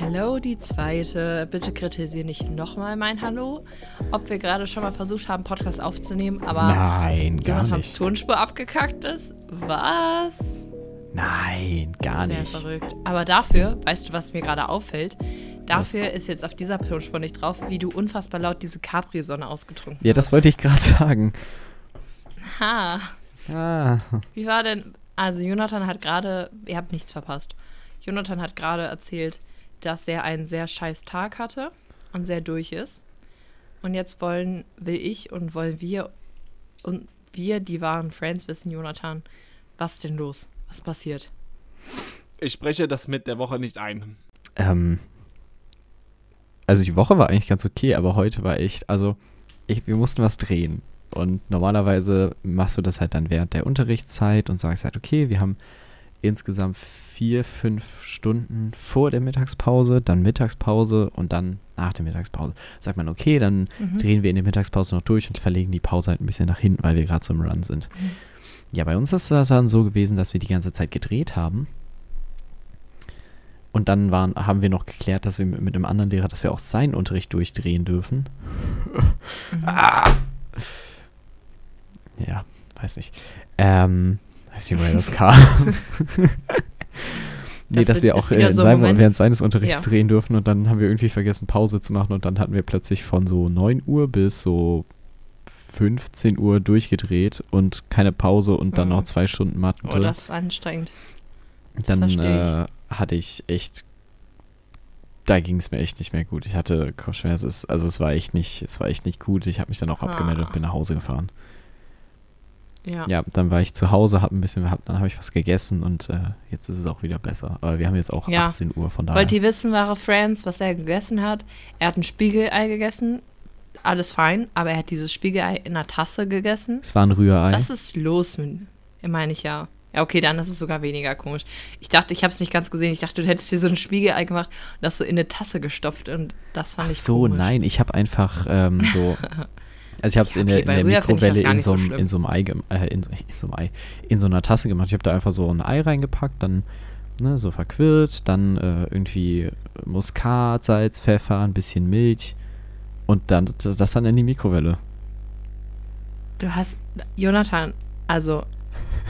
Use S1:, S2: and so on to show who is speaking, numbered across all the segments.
S1: Hello, die zweite. Bitte kritisiere nicht nochmal mein Hallo. Ob wir gerade schon mal versucht haben, Podcast aufzunehmen, aber
S2: Nein, gar
S1: Jonathans
S2: nicht.
S1: Tonspur abgekackt ist? Was?
S2: Nein, gar
S1: Sehr
S2: nicht.
S1: verrückt. Aber dafür, weißt du, was mir gerade auffällt? Dafür ist jetzt auf dieser Tonspur nicht drauf, wie du unfassbar laut diese Capri-Sonne ausgetrunken
S2: Ja, das
S1: hast.
S2: wollte ich gerade sagen.
S1: Ha.
S2: Ah,
S1: Wie war denn. Also, Jonathan hat gerade. Ihr habt nichts verpasst. Jonathan hat gerade erzählt, dass er einen sehr scheiß Tag hatte und sehr durch ist. Und jetzt wollen, will ich und wollen wir und wir, die wahren Friends, wissen, Jonathan, was denn los? Was passiert?
S3: Ich spreche das mit der Woche nicht ein.
S2: ähm. Also die Woche war eigentlich ganz okay, aber heute war echt, also ich, wir mussten was drehen. Und normalerweise machst du das halt dann während der Unterrichtszeit und sagst halt, okay, wir haben insgesamt vier, fünf Stunden vor der Mittagspause, dann Mittagspause und dann nach der Mittagspause. Sagt man, okay, dann
S1: Mhm.
S2: drehen wir in der Mittagspause noch durch und verlegen die Pause halt ein bisschen nach hinten, weil wir gerade so im Run sind.
S1: Mhm.
S2: Ja, bei uns ist das dann so gewesen, dass wir die ganze Zeit gedreht haben. Und dann waren, haben wir noch geklärt, dass wir mit, einem anderen Lehrer, dass wir auch seinen Unterricht durchdrehen dürfen. Ah! Ja, weiß nicht. Ähm, weiß nicht, woher das kam. nee,
S1: Das
S2: dass wir auch äh,
S1: so
S2: seinem, während seines Unterrichts
S1: Ja.
S2: drehen dürfen und dann haben wir irgendwie vergessen, Pause zu machen und dann hatten wir plötzlich von so 9 Uhr bis so 15 Uhr durchgedreht und keine Pause und dann
S1: Mhm.
S2: noch zwei Stunden Mathe.
S1: Oh, das ist anstrengend. das
S2: dann
S1: verstehe
S2: äh, hatte ich echt, da ging es mir echt nicht mehr gut. Ich hatte Kopfschmerzen, also es war echt nicht, es war echt nicht gut. Ich habe mich dann auch abgemeldet
S1: Ah.
S2: und bin nach Hause gefahren.
S1: Ja.
S2: Ja, dann war ich zu Hause, habe ein bisschen, hab, dann habe ich was gegessen und äh, jetzt ist es auch wieder besser. Aber wir haben jetzt auch
S1: Ja.
S2: 18 Uhr, von daher.
S1: Wollt ihr wissen, wahre Friends, was er gegessen hat? Er hat ein Spiegelei gegessen. Alles fein, aber er hat dieses Spiegelei in einer Tasse gegessen.
S2: es war ein Rührei.
S1: Was ist los mit. Meine ich ja. Ja, okay, dann ist es sogar weniger komisch. Ich dachte, ich habe es nicht ganz gesehen. Ich dachte, du hättest dir so ein Spiegelei gemacht und das so in eine Tasse gestopft und das fand
S2: Ach
S1: ich
S2: so,
S1: komisch.
S2: nein, ich habe einfach ähm, so. Also ich habe es
S1: Ja,
S2: in,
S1: okay,
S2: der, in der
S1: ich das
S2: Mikrowelle in so,
S1: so
S2: einem-
S1: schlimm.
S2: in so einem Ei, äh, in, so- in so einem Ei, in so einer Tasse gemacht. Ich habe da einfach so ein Ei reingepackt, dann ne, so verquirlt, dann äh, irgendwie Muskat, Salz, Pfeffer, ein bisschen Milch und dann das dann in die Mikrowelle.
S1: Du hast. Jonathan, also.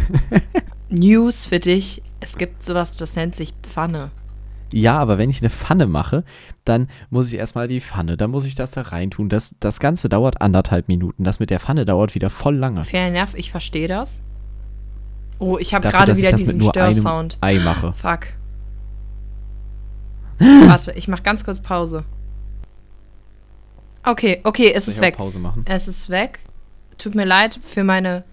S1: News für dich. Es gibt sowas, das nennt sich Pfanne.
S2: Ja, aber wenn ich eine Pfanne mache, dann muss ich erstmal die Pfanne, dann muss ich das da reintun. Das, das Ganze dauert anderthalb Minuten. Das mit der Pfanne dauert wieder voll lange.
S1: Fair enough, ich verstehe das. Oh, ich habe gerade wieder diesen Störsound.
S2: Ei mache.
S1: Fuck. Warte, ich mach ganz kurz Pause. Okay, okay, es
S2: Soll
S1: ist weg.
S2: Pause machen?
S1: Es ist weg. Tut mir leid für meine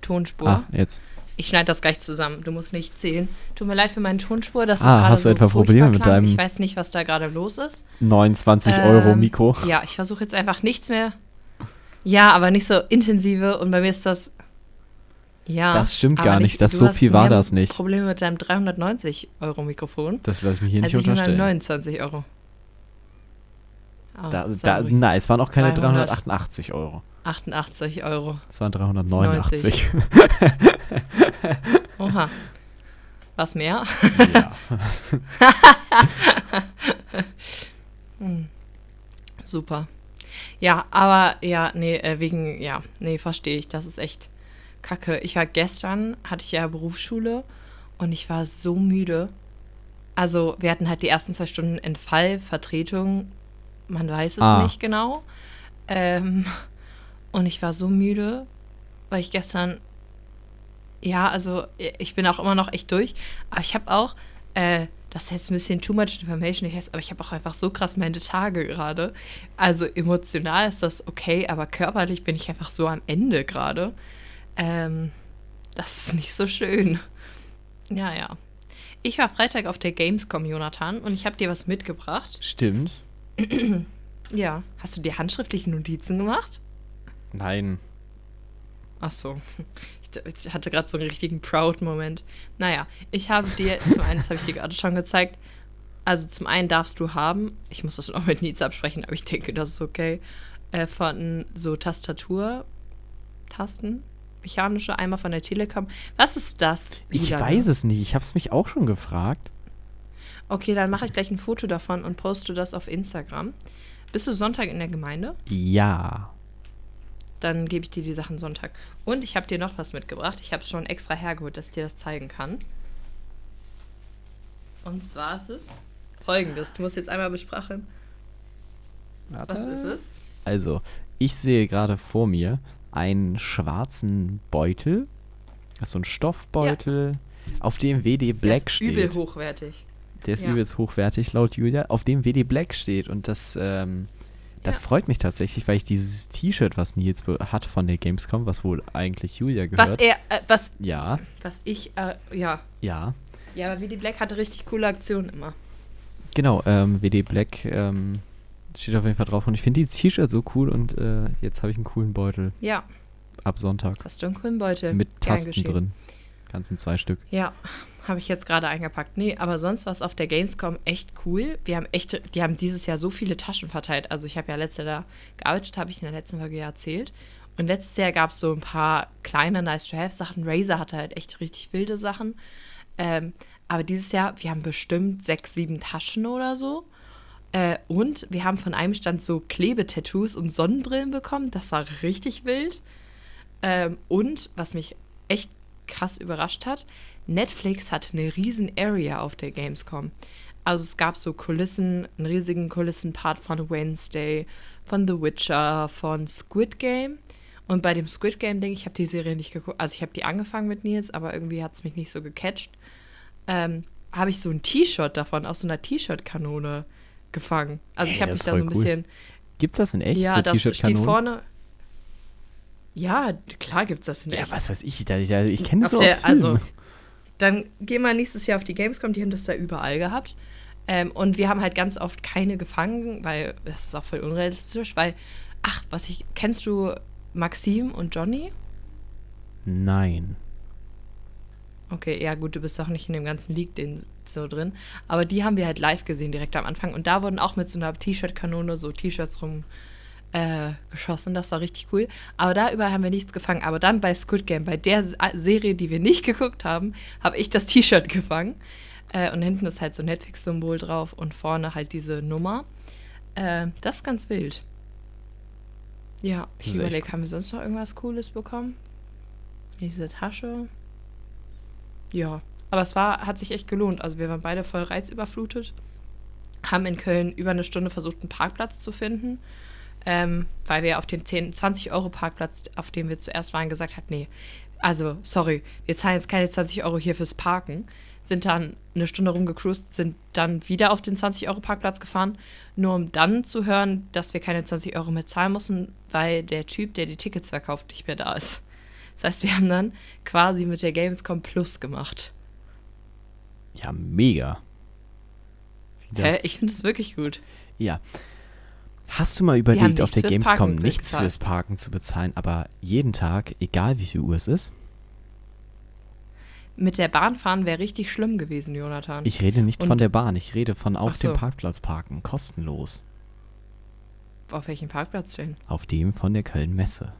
S1: Tonspur.
S2: Ah, jetzt.
S1: Ich schneide das gleich zusammen. Du musst nicht zählen. Tut mir leid für meine Tonspur. Das ist
S2: Ah,
S1: gerade
S2: hast du
S1: so
S2: etwa Probleme mit deinem-
S1: Ich weiß nicht, was da gerade los ist.
S2: 29 Euro
S1: Ähm,
S2: Mikro.
S1: Ja, ich versuche jetzt einfach nichts mehr. Ja, aber nicht so intensive. Und bei mir ist das. Ja.
S2: Das stimmt gar nicht, das so viel war das nicht.
S1: Probleme mit deinem 390 Euro Mikrofon.
S2: Das lass mich hier nicht
S1: als ich mit meinem
S2: unterstellen.
S1: 29 Euro. Oh,
S2: Da, da, nein, es waren auch keine
S1: 300.
S2: 388 Euro.
S1: 88 Euro.
S2: Es waren 389.
S1: Oha. Was mehr?
S2: ja.
S1: Super. Ja, aber ja, nee, äh, wegen, ja, nee, verstehe ich. Das ist echt kacke. Ich war gestern, hatte ich ja Berufsschule und ich war so müde. Also, wir hatten halt die ersten zwei Stunden Entfall, Vertretung, man weiß es
S2: Ah.
S1: nicht genau. Ähm, und ich war so müde, weil ich gestern, ja, also ich bin auch immer noch echt durch, aber ich habe auch, äh, das ist jetzt ein bisschen too much information, ich weiß, aber ich habe auch einfach so krass meine Tage gerade. Also emotional ist das okay, aber körperlich bin ich einfach so am Ende gerade. Ähm, das ist nicht so schön. Ja, ja. Ich war Freitag auf der Gamescom, Jonathan, und ich habe dir was mitgebracht.
S2: Stimmt.
S1: Ja. Hast du dir handschriftliche Notizen gemacht?
S2: Nein.
S1: Ach so. Ich, ich hatte gerade so einen richtigen Proud-Moment. Naja, ich habe dir, zum einen, das habe ich dir gerade schon gezeigt, also zum einen darfst du haben, ich muss das noch mit Nils absprechen, aber ich denke, das ist okay, äh, von so Tastatur-Tasten, mechanische, einmal von der Telekom. Was ist das?
S2: Ich weiß es nicht. Ich habe es mich auch schon gefragt.
S1: Okay, dann mache ich gleich ein Foto davon und poste das auf Instagram. Bist du Sonntag in der Gemeinde?
S2: Ja.
S1: Dann gebe ich dir die Sachen Sonntag. Und ich habe dir noch was mitgebracht. Ich habe es schon extra hergeholt, dass ich dir das zeigen kann. Und zwar ist es folgendes. Du musst jetzt einmal besprechen.
S2: Warte.
S1: Was ist es?
S2: Also, ich sehe gerade vor mir einen schwarzen Beutel. Das ist so ein Stoffbeutel, auf dem WD
S1: Der
S2: Black
S1: ist
S2: steht.
S1: übel hochwertig.
S2: Der ist
S1: Ja.
S2: übelst hochwertig, laut Julia, auf dem WD Black steht. Und das, ähm, das
S1: Ja.
S2: freut mich tatsächlich, weil ich dieses T-Shirt, was Nils hat von der Gamescom, was wohl eigentlich Julia gehört.
S1: Was er, äh, was,
S2: ja,
S1: was ich, äh, ja.
S2: ja.
S1: Ja, aber Willy Black hatte richtig coole Aktionen immer.
S2: Genau, ähm, WD Black ähm, steht auf jeden Fall drauf. Und ich finde dieses T-Shirt so cool und äh, jetzt habe ich einen coolen Beutel
S1: Ja,
S2: ab Sonntag.
S1: jetzt hast du einen coolen Beutel.
S2: Mit Tasten drin. Ganzen zwei Stück.
S1: Ja, habe ich jetzt gerade eingepackt. Nee, aber sonst war es auf der Gamescom echt cool. Wir haben echt, die haben dieses Jahr so viele Taschen verteilt. Also ich habe ja letztes Jahr gearbeitet, habe ich in der letzten Folge ja erzählt. Und letztes Jahr gab es so ein paar kleine Nice-to-Have-Sachen. Razer hatte halt echt richtig wilde Sachen. Ähm, aber dieses Jahr, wir haben bestimmt sechs, sieben Taschen oder so. Äh, und wir haben von einem Stand so Klebetattoos und Sonnenbrillen bekommen. Das war richtig wild. Ähm, und was mich echt krass überrascht hat, Netflix hatte eine riesen Area auf der Gamescom. Also es gab so Kulissen, einen riesigen Kulissenpart von Wednesday, von The Witcher, von Squid Game. Und bei dem Squid Game Ding, ich habe die Serie nicht geguckt, also ich habe die angefangen mit Nils, aber irgendwie hat es mich nicht so gecatcht. Ähm, habe ich so ein T-Shirt davon aus so einer T-Shirt-Kanone gefangen. Also ich habe mich da so ein
S2: cool.
S1: bisschen
S2: Gibt's das in echt?
S1: ja,
S2: so
S1: das steht vorne. Ja, klar gibt's das in
S2: Ja, was weiß ich, da, ich, ich kenne das
S1: Auf
S2: so
S1: der-
S2: aus Filmen.
S1: also, Dann gehen wir nächstes Jahr auf die Gamescom, die haben das da überall gehabt. Ähm, und wir haben halt ganz oft keine gefangen, weil das ist auch voll unrealistisch, weil, ach, was ich, kennst du Maxim und Johnny?
S2: Nein.
S1: Okay, ja gut, du bist auch nicht in dem ganzen League den so drin. Aber die haben wir halt live gesehen direkt am Anfang. Und da wurden auch mit so einer T-Shirt-Kanone so T-Shirts rum äh, geschossen. Das war richtig cool. Aber da überall haben wir nichts gefangen. Aber dann bei Squid Game, bei der S- Serie, die wir nicht geguckt haben, habe ich das T-Shirt gefangen. Äh, und hinten ist halt so ein Netflix-Symbol drauf und vorne halt diese Nummer. Äh, das ist ganz wild. Ja, ich überlege, haben wir sonst noch irgendwas Cooles bekommen? Diese Tasche. Ja, aber es war, hat sich echt gelohnt. Also wir waren beide voll reizüberflutet, haben in Köln über eine Stunde versucht, einen Parkplatz zu finden, ähm, weil wir auf den 10, 20 Euro Parkplatz, auf dem wir zuerst waren, gesagt hat, nee, also sorry, wir zahlen jetzt keine 20 Euro hier fürs Parken. Sind dann eine Stunde rumgecruised, sind dann wieder auf den 20 Euro Parkplatz gefahren, nur um dann zu hören, dass wir keine 20 Euro mehr zahlen müssen, weil der Typ, der die Tickets verkauft, nicht mehr da ist. Das heißt, wir haben dann quasi mit der Gamescom Plus gemacht.
S2: Ja, mega.
S1: Hä? Ich finde es wirklich gut.
S2: Ja. Hast du mal überlegt, auf der Gamescom nichts
S1: bezahlt.
S2: fürs Parken zu bezahlen, aber jeden Tag, egal wie viel Uhr es ist?
S1: Mit der Bahn fahren wäre richtig schlimm gewesen, Jonathan.
S2: Ich rede nicht
S1: Und-
S2: von der Bahn, ich rede von auf
S1: so.
S2: dem Parkplatz parken, kostenlos.
S1: Auf welchem Parkplatz stehen?
S2: Auf dem von der Köln Messe.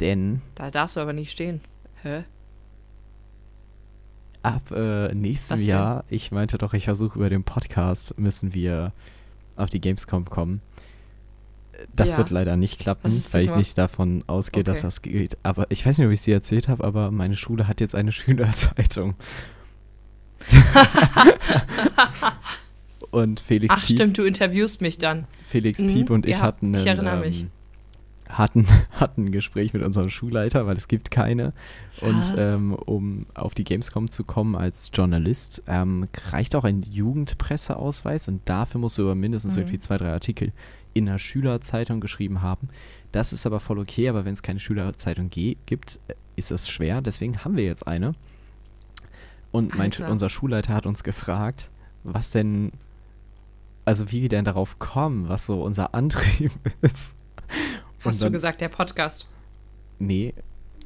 S2: Denn
S1: Da darfst du aber nicht stehen. Hä?
S2: ab äh, nächstem
S1: denn?
S2: Jahr, ich meinte doch, ich versuche über den Podcast, müssen wir auf die Gamescom kommen. Das
S1: Ja.
S2: wird leider nicht klappen, weil ich nicht davon ausgehe, dass
S1: Okay.
S2: das geht. Aber ich weiß nicht, ob ich es dir erzählt habe, aber meine Schule hat jetzt eine Schülerzeitung. und Felix
S1: Ach
S2: Piep,
S1: stimmt, du interviewst mich dann.
S2: Felix
S1: Mhm,
S2: Piep und ich
S1: ja,
S2: hatten,
S1: ich
S2: einen,
S1: erinnere mich.
S2: ähm, hatten, hatten ein Gespräch mit unserem Schulleiter, weil es gibt keine. Und ähm, um auf die Gamescom zu kommen als Journalist, ähm, reicht auch ein Jugendpresseausweis und dafür musst du aber mindestens
S1: Mhm.
S2: irgendwie zwei, drei Artikel in einer Schülerzeitung geschrieben haben. Das ist aber voll okay, aber wenn es keine Schülerzeitung gibt, äh, ist das schwer. Deswegen haben wir jetzt eine. Und mein, unser Schulleiter hat uns gefragt, was denn, also wie wir denn darauf kommen, was so unser Antrieb ist.
S1: Hast du
S2: dann-
S1: gesagt, der Podcast.
S2: Nee,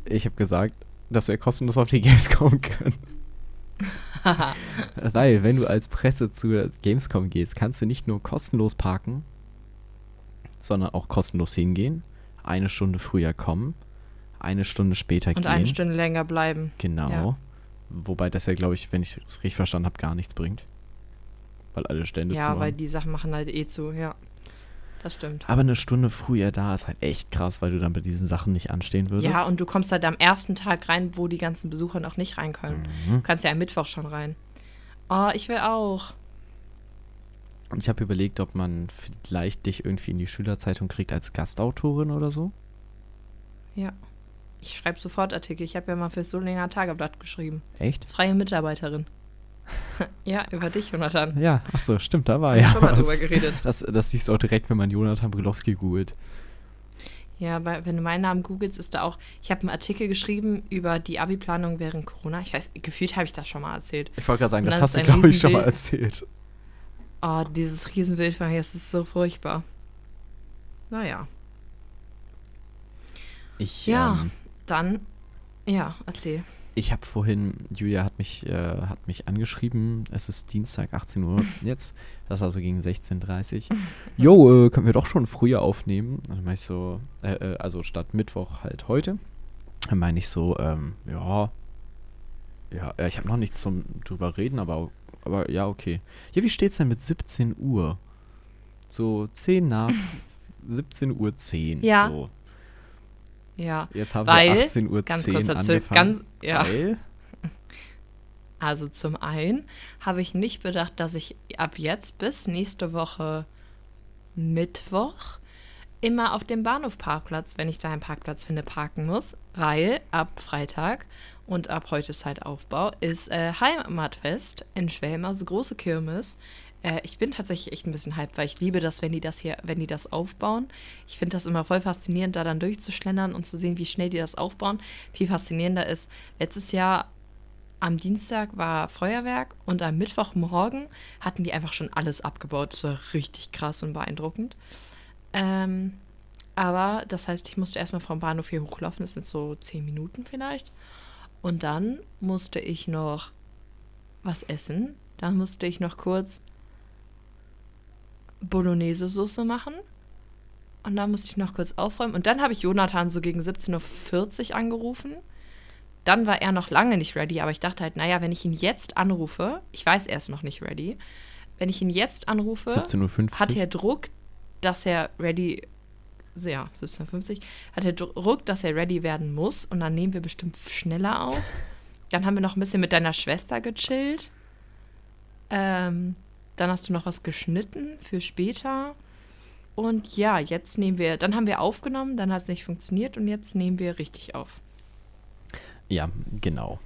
S2: ich habe gesagt, dass wir kostenlos auf die Gamescom können. Weil, wenn du als Presse zur Gamescom gehst, kannst du nicht nur kostenlos parken, sondern auch kostenlos hingehen, eine Stunde früher kommen, eine Stunde später
S1: Und
S2: gehen.
S1: eine Stunde länger bleiben.
S2: Genau.
S1: Ja.
S2: Wobei das ja, glaube ich, wenn ich es richtig verstanden habe, gar nichts bringt. weil alle Stände zu
S1: Ja, weil die Sachen machen halt eh zu, ja. Das stimmt.
S2: Aber eine Stunde früher da ist halt echt krass, weil du dann bei diesen Sachen nicht anstehen würdest.
S1: Ja, und du kommst halt am ersten Tag rein, wo die ganzen Besucher noch nicht rein können.
S2: Mhm.
S1: Du kannst ja am Mittwoch schon rein. Oh, ich will auch.
S2: Und ich habe überlegt, ob man vielleicht dich irgendwie in die Schülerzeitung kriegt als Gastautorin oder so.
S1: Ja. Ich schreibe sofort Artikel. Ich habe ja mal fürs Solinger Tageblatt geschrieben.
S2: Echt?
S1: Als freie Mitarbeiterin. ja, über dich, Jonathan.
S2: Ja, ach so, stimmt, da war ja.
S1: schon mal drüber geredet.
S2: Das, das siehst du auch direkt, wenn man Jonathan Brilowski googelt.
S1: Ja, weil, wenn du meinen Namen googelst, ist da auch. Ich habe einen Artikel geschrieben über die Abi-Planung während Corona. Ich weiß, gefühlt habe ich das schon mal erzählt.
S2: Ich wollte gerade sagen, das hast du, glaube ich, schon mal erzählt.
S1: Oh, dieses Riesenbild von hier, es ist so furchtbar. Naja,
S2: Ich,
S1: Ja.
S2: ähm,
S1: dann, ja, erzähl.
S2: Ich habe vorhin, Julia hat mich, äh, hat mich angeschrieben, es ist Dienstag, 18 Uhr jetzt, das war so gegen 16.30 Uhr. Jo, äh, können wir doch schon früher aufnehmen. Dann meine ich so, äh, äh, also statt Mittwoch halt heute. Dann meine ich so, ähm, ja, ja, äh, ich habe noch nichts zum drüber reden, aber, aber ja, okay. Ja, wie steht's denn mit 17 Uhr? So 10 nach 17 Uhr 10.
S1: Ja.
S2: So.
S1: Ja,
S2: Jetzt haben
S1: Weil,
S2: wir 18 Uhr
S1: ganz
S2: 10
S1: kurz dazu, ganz, ja.
S2: Weil,
S1: Also zum einen habe ich nicht bedacht, dass ich ab jetzt bis nächste Woche Mittwoch immer auf dem Bahnhofparkplatz, wenn ich da einen Parkplatz finde, parken muss, weil ab Freitag und ab heute ist halt Aufbau, ist äh, Heimatfest in Schwelm, also große Kirmes. Äh, ich bin tatsächlich echt ein bisschen hyped, weil ich liebe das, wenn die das hier, wenn die das aufbauen. Ich finde das immer voll faszinierend, da dann durchzuschlendern und zu sehen, wie schnell die das aufbauen. Viel faszinierender ist, letztes Jahr am Dienstag war Feuerwerk und am Mittwochmorgen hatten die einfach schon alles abgebaut. Das war richtig krass und beeindruckend. Ähm, aber das heißt, ich musste erstmal vom Bahnhof hier hochlaufen. Das sind so zehn Minuten vielleicht. Und dann musste ich noch was essen. Dann musste ich noch kurz Bolognese-Soße machen. Und dann musste ich noch kurz aufräumen. Und dann habe ich Jonathan so gegen 17.40 Uhr angerufen. Dann war er noch lange nicht ready, aber ich dachte halt, naja, wenn ich ihn jetzt anrufe, ich weiß, er ist noch nicht ready, wenn ich ihn jetzt anrufe,
S2: 17.50 Uhr.
S1: hat er Druck, dass er ready, ja, 17.50 hat er Druck, dass er ready werden muss und dann nehmen wir bestimmt schneller auf. Dann haben wir noch ein bisschen mit deiner Schwester gechillt. Ähm, dann hast du noch was geschnitten für später. Und ja, jetzt nehmen wir, dann haben wir aufgenommen, dann hat es nicht funktioniert und jetzt nehmen wir richtig auf.
S2: Ja, genau.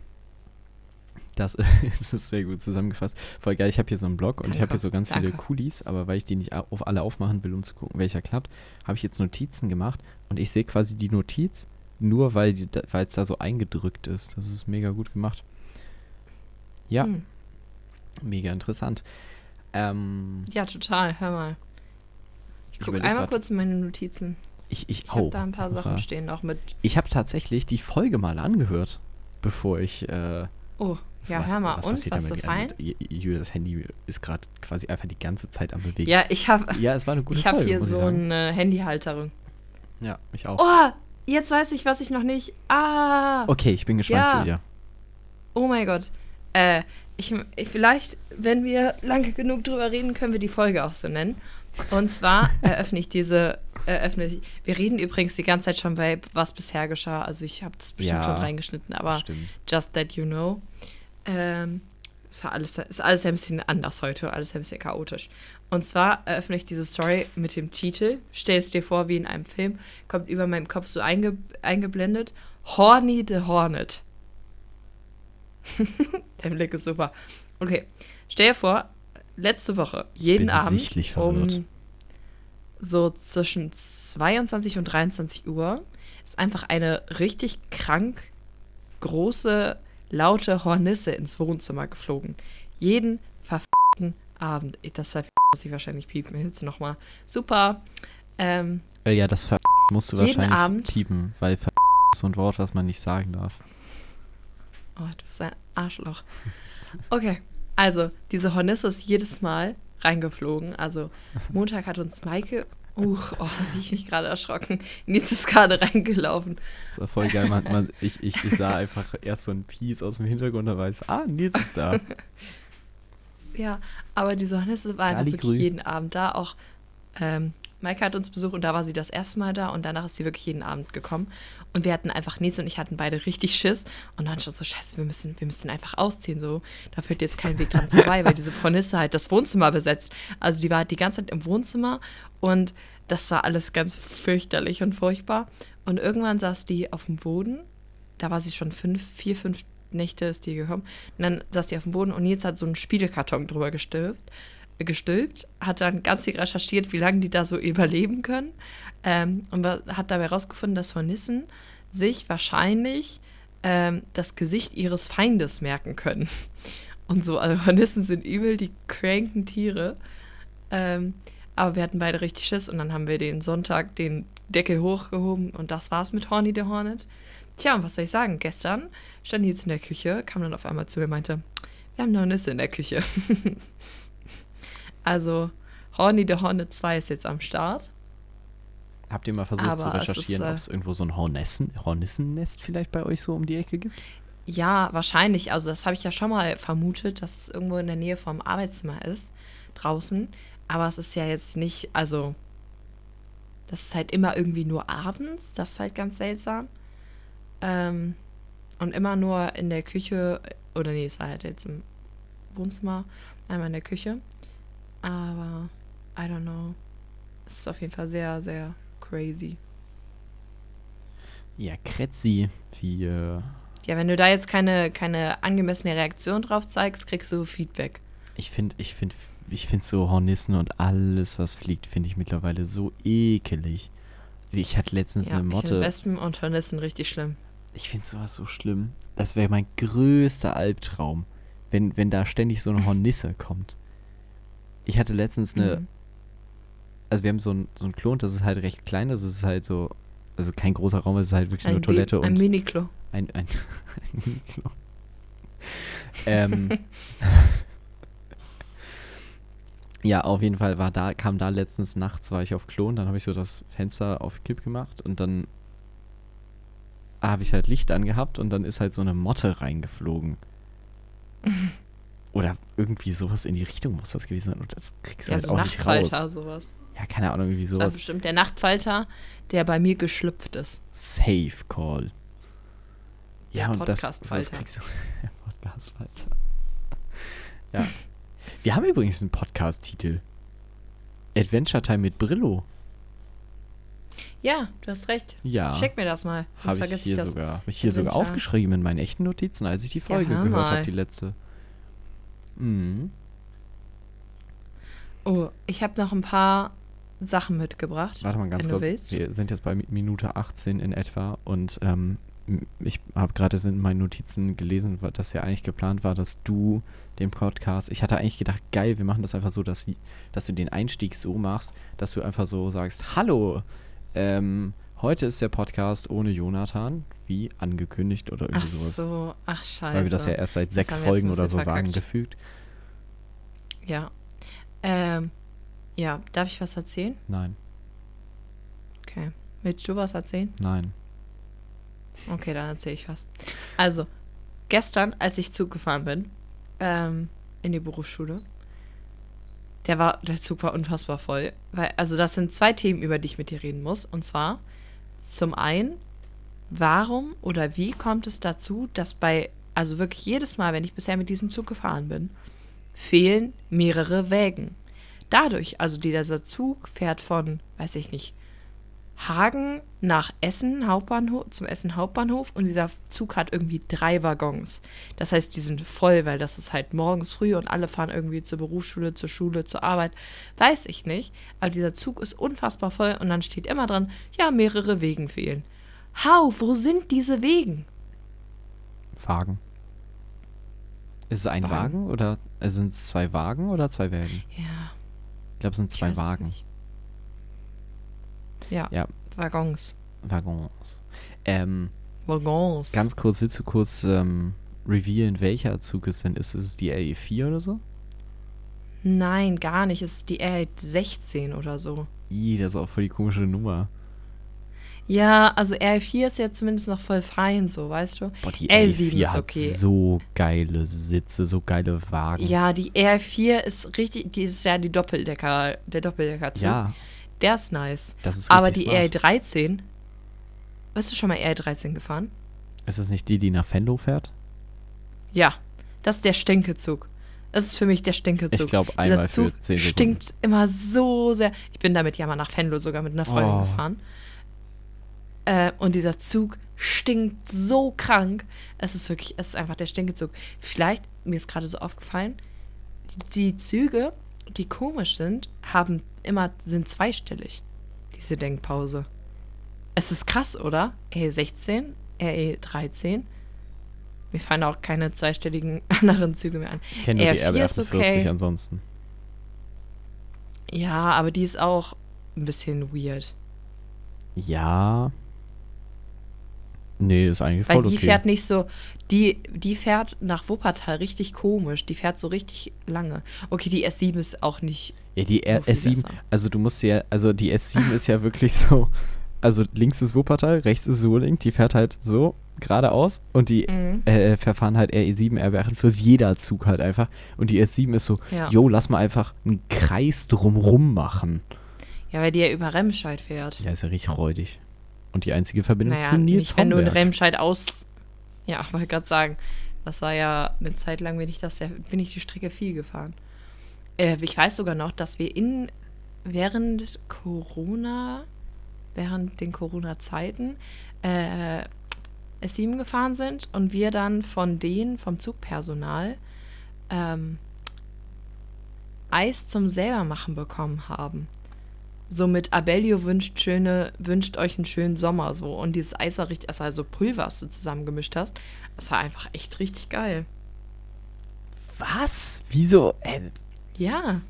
S2: Das ist sehr gut zusammengefasst. Voll geil, ich habe hier so einen Blog und ich habe
S1: Danke,
S2: hier so ganz viele
S1: danke.
S2: Kulis, aber weil ich die nicht auf alle aufmachen will, um zu gucken, welcher klappt, habe ich jetzt Notizen gemacht und ich sehe quasi die Notiz nur, weil es da so eingedrückt ist. Das ist mega gut gemacht. Ja,
S1: Hm.
S2: mega interessant. Ähm,
S1: Ja, total. Hör mal. Ich
S2: Ich
S1: gucke einmal
S2: grad.
S1: kurz in meine Notizen.
S2: ich ich
S1: Ich habe
S2: auch.
S1: da ein paar Sachen
S2: aber
S1: stehen, auch mit.
S2: Ich habe tatsächlich die Folge mal angehört, bevor ich äh,
S1: Oh, ja,
S2: was,
S1: hör mal.
S2: was
S1: und, was so fein?
S2: das Handy ist gerade quasi einfach die ganze Zeit am bewegen.
S1: Ja, ich habe
S2: Ja, es war eine gute
S1: ich
S2: Folge,
S1: hier
S2: muss ich
S1: so eine Handyhalterung.
S2: Ja, ich auch.
S1: Oh, jetzt weiß ich, was ich noch nicht. Ah,
S2: Okay, ich bin gespannt,
S1: Ja.
S2: Julia.
S1: oh mein Gott. Äh, ich, ich, vielleicht, wenn wir lange genug drüber reden, können wir die Folge auch so nennen. Und zwar eröffne ich diese, eröffne ich, wir reden übrigens die ganze Zeit schon bei was bisher geschah. Also ich habe das bestimmt
S2: Ja,
S1: schon reingeschnitten, aber
S2: Stimmt.
S1: just that you know. Ähm, ist, alles, ist alles ein bisschen anders heute, alles ein bisschen chaotisch. Und zwar eröffne ich diese Story mit dem Titel, stell es dir vor wie in einem Film, kommt über meinem Kopf so einge, eingeblendet, Horny the Hornet. Der Blick ist super. Okay, stell dir vor, letzte Woche, jeden
S2: bin
S1: Abend um so zwischen 22 und 23 Uhr ist einfach eine richtig krank große, laute Hornisse ins Wohnzimmer geflogen. Jeden verfickten Abend. Das ver- muss ich wahrscheinlich piepen jetzt nochmal. Super. Ähm,
S2: Äh, ja, das ver musst du
S1: Jeden
S2: wahrscheinlich
S1: Abend.
S2: piepen, weil ver ist so ein Wort, was man nicht sagen darf.
S1: Oh, du bist ein Arschloch. Okay, also diese Hornisse ist jedes Mal reingeflogen. Also Montag hat uns Maike, uch, oh, wie ich mich gerade erschrocken, Nils ist gerade reingelaufen.
S2: Das war voll geil. Man, man, ich, ich, ich sah einfach erst so ein Piece aus dem Hintergrund und weiß, ah, Nils ist da.
S1: Ja, aber die Hornisse war einfach wirklich jeden Abend da. Auch ähm, Maike hat uns besucht und da war sie das erste Mal da und danach ist sie wirklich jeden Abend gekommen. Und wir hatten einfach Nils und ich hatten beide richtig Schiss und dann schon so, scheiße, wir müssen, wir müssen einfach ausziehen. So, da führt jetzt kein Weg dran vorbei, weil diese Hornisse halt das Wohnzimmer besetzt. Also die war halt die ganze Zeit im Wohnzimmer und das war alles ganz fürchterlich und furchtbar. Und irgendwann saß die auf dem Boden. Da war sie schon fünf, vier, fünf Nächte ist die gekommen. Und dann saß die auf dem Boden und Nils hat so einen Spielekarton drüber gestülpt gestülpt, hat dann ganz viel recherchiert, wie lange die da so überleben können ähm, und hat dabei herausgefunden, dass Hornissen sich wahrscheinlich ähm, das Gesicht ihres Feindes merken können. Und so, also Hornissen sind übel die cranken Tiere. Ähm, aber wir hatten beide richtig Schiss und dann haben wir den Sonntag den Deckel hochgehoben und das war's mit Horny the Hornet. Tja, und was soll ich sagen? Gestern stand die jetzt in der Küche, kam dann auf einmal zu mir und meinte, wir haben eine Hornisse in der Küche. also, Horny the Hornet 2 ist jetzt am Start.
S2: Habt ihr mal versucht zu
S1: Aber es
S2: recherchieren,
S1: äh,
S2: ob es irgendwo so ein Hornissen, Hornissennest vielleicht bei euch so um die Ecke gibt?
S1: Ja, wahrscheinlich. Also, das habe ich ja schon mal vermutet, dass es irgendwo in der Nähe vom Arbeitszimmer ist, draußen. Aber es ist ja jetzt nicht, also, das ist halt immer irgendwie nur abends. Das ist halt ganz seltsam. Ähm, und immer nur in der Küche, oder nee, es war halt jetzt im Wohnzimmer, einmal in der Küche. Aber, I don't know. Es ist auf jeden Fall sehr, sehr crazy.
S2: Ja, Kretzi, wie, äh,
S1: Ja, wenn du da jetzt keine, keine angemessene Reaktion drauf zeigst, kriegst du Feedback.
S2: ich finde, ich finde, ich finde so Hornissen und alles, was fliegt, finde ich mittlerweile so ekelig. Ich hatte letztens
S1: Ja,
S2: eine
S1: ich finde
S2: Motte.
S1: Wespen und Hornissen richtig schlimm.
S2: Ich finde sowas so schlimm. Das wäre mein größter Albtraum, wenn, wenn da ständig so eine Hornisse kommt. Ich hatte letztens eine,
S1: Mhm.
S2: also wir haben so ein, so ein Klo und das ist halt recht klein, das ist halt so, also kein großer Raum, es ist halt wirklich nur
S1: Ein,
S2: Toilette
S1: Baby- ein
S2: und
S1: Mini-Klo.
S2: ein, ein, ein Mini-Klo. ähm, ja, auf jeden Fall war da, kam da letztens nachts, war ich auf Klo und dann habe ich so das Fenster auf Kipp gemacht und dann habe ich halt Licht angehabt und dann ist halt so eine Motte reingeflogen. Oder irgendwie sowas in die Richtung muss das gewesen sein und das kriegst du
S1: Ja,
S2: halt
S1: so
S2: auch nicht raus.
S1: Nachtfalter, sowas.
S2: Ja, keine Ahnung, irgendwie
S1: Das war
S2: sowas.
S1: bestimmt der Nachtfalter, der bei mir geschlüpft ist.
S2: Safe Call. Ja,
S1: Der
S2: und das, sowas
S1: Podcast-Falter.
S2: kriegst du. Der Podcast-Falter. Ja. Wir haben übrigens einen Podcast-Titel. Adventure Time mit Brillo.
S1: Ja, du hast recht.
S2: Ja.
S1: Schick mir das mal.
S2: Habe ich hier
S1: ich
S2: sogar, hab ich hier sogar aufgeschrieben in meinen echten Notizen, als ich die Folge
S1: hör
S2: gehört habe, die letzte. Mhm.
S1: Oh, ich habe noch ein paar Sachen mitgebracht.
S2: Warte mal ganz kurz. Wir sind jetzt bei Mi- Minute 18 in etwa und ähm, ich habe gerade in meinen Notizen gelesen, dass ja eigentlich geplant war, dass du den Podcast. Ich hatte eigentlich gedacht, geil, wir machen das einfach so, dass, dass du den Einstieg so machst, dass du einfach so sagst: Hallo, ähm, heute ist der Podcast ohne Jonathan, wie angekündigt oder irgendwie
S1: Ach
S2: sowas.
S1: so, ach scheiße.
S2: Weil wir das ja erst seit sechs Folgen oder so
S1: bisschen
S2: sagen
S1: verkackt.
S2: gefügt.
S1: Ja. Ähm, ja, darf ich was erzählen?
S2: Nein,
S1: Okay. Willst du was erzählen?
S2: nein.
S1: Okay, dann erzähle ich was. Also, gestern, als ich Zug gefahren bin, ähm, in die Berufsschule, der war, der Zug war unfassbar voll. Weil, also, das sind zwei Themen, über die ich mit dir reden muss. Und zwar, zum einen, warum oder wie kommt es dazu, dass bei, also wirklich jedes Mal, wenn ich bisher mit diesem Zug gefahren bin, fehlen mehrere Wägen. Dadurch, also dieser Zug fährt von, weiß ich nicht, Hagen nach Essen Hauptbahnhof, zum Essen Hauptbahnhof und dieser Zug hat irgendwie drei Waggons. Das heißt, die sind voll, weil das ist halt morgens früh und alle fahren irgendwie zur Berufsschule, zur Schule, zur Arbeit. Weiß ich nicht. Aber dieser Zug ist unfassbar voll und dann steht immer dran, ja, mehrere Wegen fehlen. How, wo sind diese Wegen?
S2: Wagen. Ist es ein
S1: Wagen.
S2: Wagen, oder äh, sind es zwei Wagen oder zwei Wägen?
S1: Ja,
S2: Ich glaube, es sind zwei Wagen.
S1: Ja,
S2: Ja.
S1: Waggons.
S2: Waggons. Ähm,
S1: Waggons.
S2: ganz kurz, willst du kurz ähm, revealen, welcher Zug es denn ist? Ist es die RE4 oder so?
S1: Nein, gar nicht. Es ist die R16 oder so.
S2: Ih, das ist auch voll die komische Nummer.
S1: Ja, also R4 ist ja zumindest noch voll fein, so, weißt du?
S2: Boah, die
S1: L7
S2: L4
S1: ist
S2: hat
S1: okay.
S2: so geile Sitze, so geile Wagen.
S1: Ja, die R4 ist richtig, die ist ja die Doppeldecker, der Doppeldecker-Zug.
S2: Ja,
S1: Der ist nice.
S2: das ist
S1: Aber die
S2: smart.
S1: R13, bist du schon mal R13 gefahren?
S2: Ist das nicht die, die nach Venlo fährt?
S1: Ja, das ist der Stinkezug. Das ist für mich der Stinkezug.
S2: Ich glaube,
S1: Dieser
S2: einmal für
S1: Zug
S2: 10 Sekunden.
S1: stinkt immer so sehr. Ich bin damit ja mal nach Venlo sogar mit einer Freundin
S2: Oh.
S1: gefahren. Äh, und dieser Zug stinkt so krank. Es ist wirklich, es ist einfach der Stinkezug. Vielleicht, mir ist gerade so aufgefallen, die, Züge, die komisch sind, haben immer, sind zweistellig. Diese Denkpause. Es ist krass, oder? RE16, RE13. Mir fallen auch keine zweistelligen anderen Züge mehr an.
S2: Ich kenne nur die
S1: R4 ist
S2: RB48
S1: okay.
S2: ansonsten.
S1: Ja, aber die ist auch ein bisschen weird.
S2: Ja. Nee, ist eigentlich
S1: Weil
S2: voll
S1: die
S2: okay.
S1: fährt nicht so, die, die fährt nach Wuppertal richtig komisch. Die fährt so richtig lange. Okay, die S7 ist auch nicht.
S2: ja, die
S1: so viel
S2: S7,
S1: besser.
S2: also du musst ja, also die S7 ist ja wirklich so, also links ist Wuppertal, rechts ist Soling, die fährt halt so geradeaus und die
S1: Mhm.
S2: äh, verfahren halt RE7, RB48 jeder Zug halt einfach. Und die S7 ist so,
S1: Ja.
S2: yo, lass mal einfach einen Kreis drumrum machen.
S1: Ja, weil die ja über Remscheid fährt.
S2: Ja, ist ja richtig räudig. Und die einzige Verbindung
S1: naja,
S2: zu Nils
S1: nicht, wenn du in
S2: Homberg.
S1: Remscheid aus. Ja, wollte gerade sagen. Das war ja eine Zeit lang, bin ich, das, bin ich die Strecke viel gefahren. Äh, ich weiß sogar noch, dass wir in während Corona, während den Corona-Zeiten, äh, S7 gefahren sind und wir dann von denen, vom Zugpersonal, ähm, Eis zum selbermachen bekommen haben. So mit Abellio wünscht schöne, wünscht euch einen schönen Sommer so. Und dieses Eis war richtig, also so Pulver, was du zusammengemischt hast. Das war einfach echt richtig geil.
S2: Was? Wieso? Äh,
S1: Ja.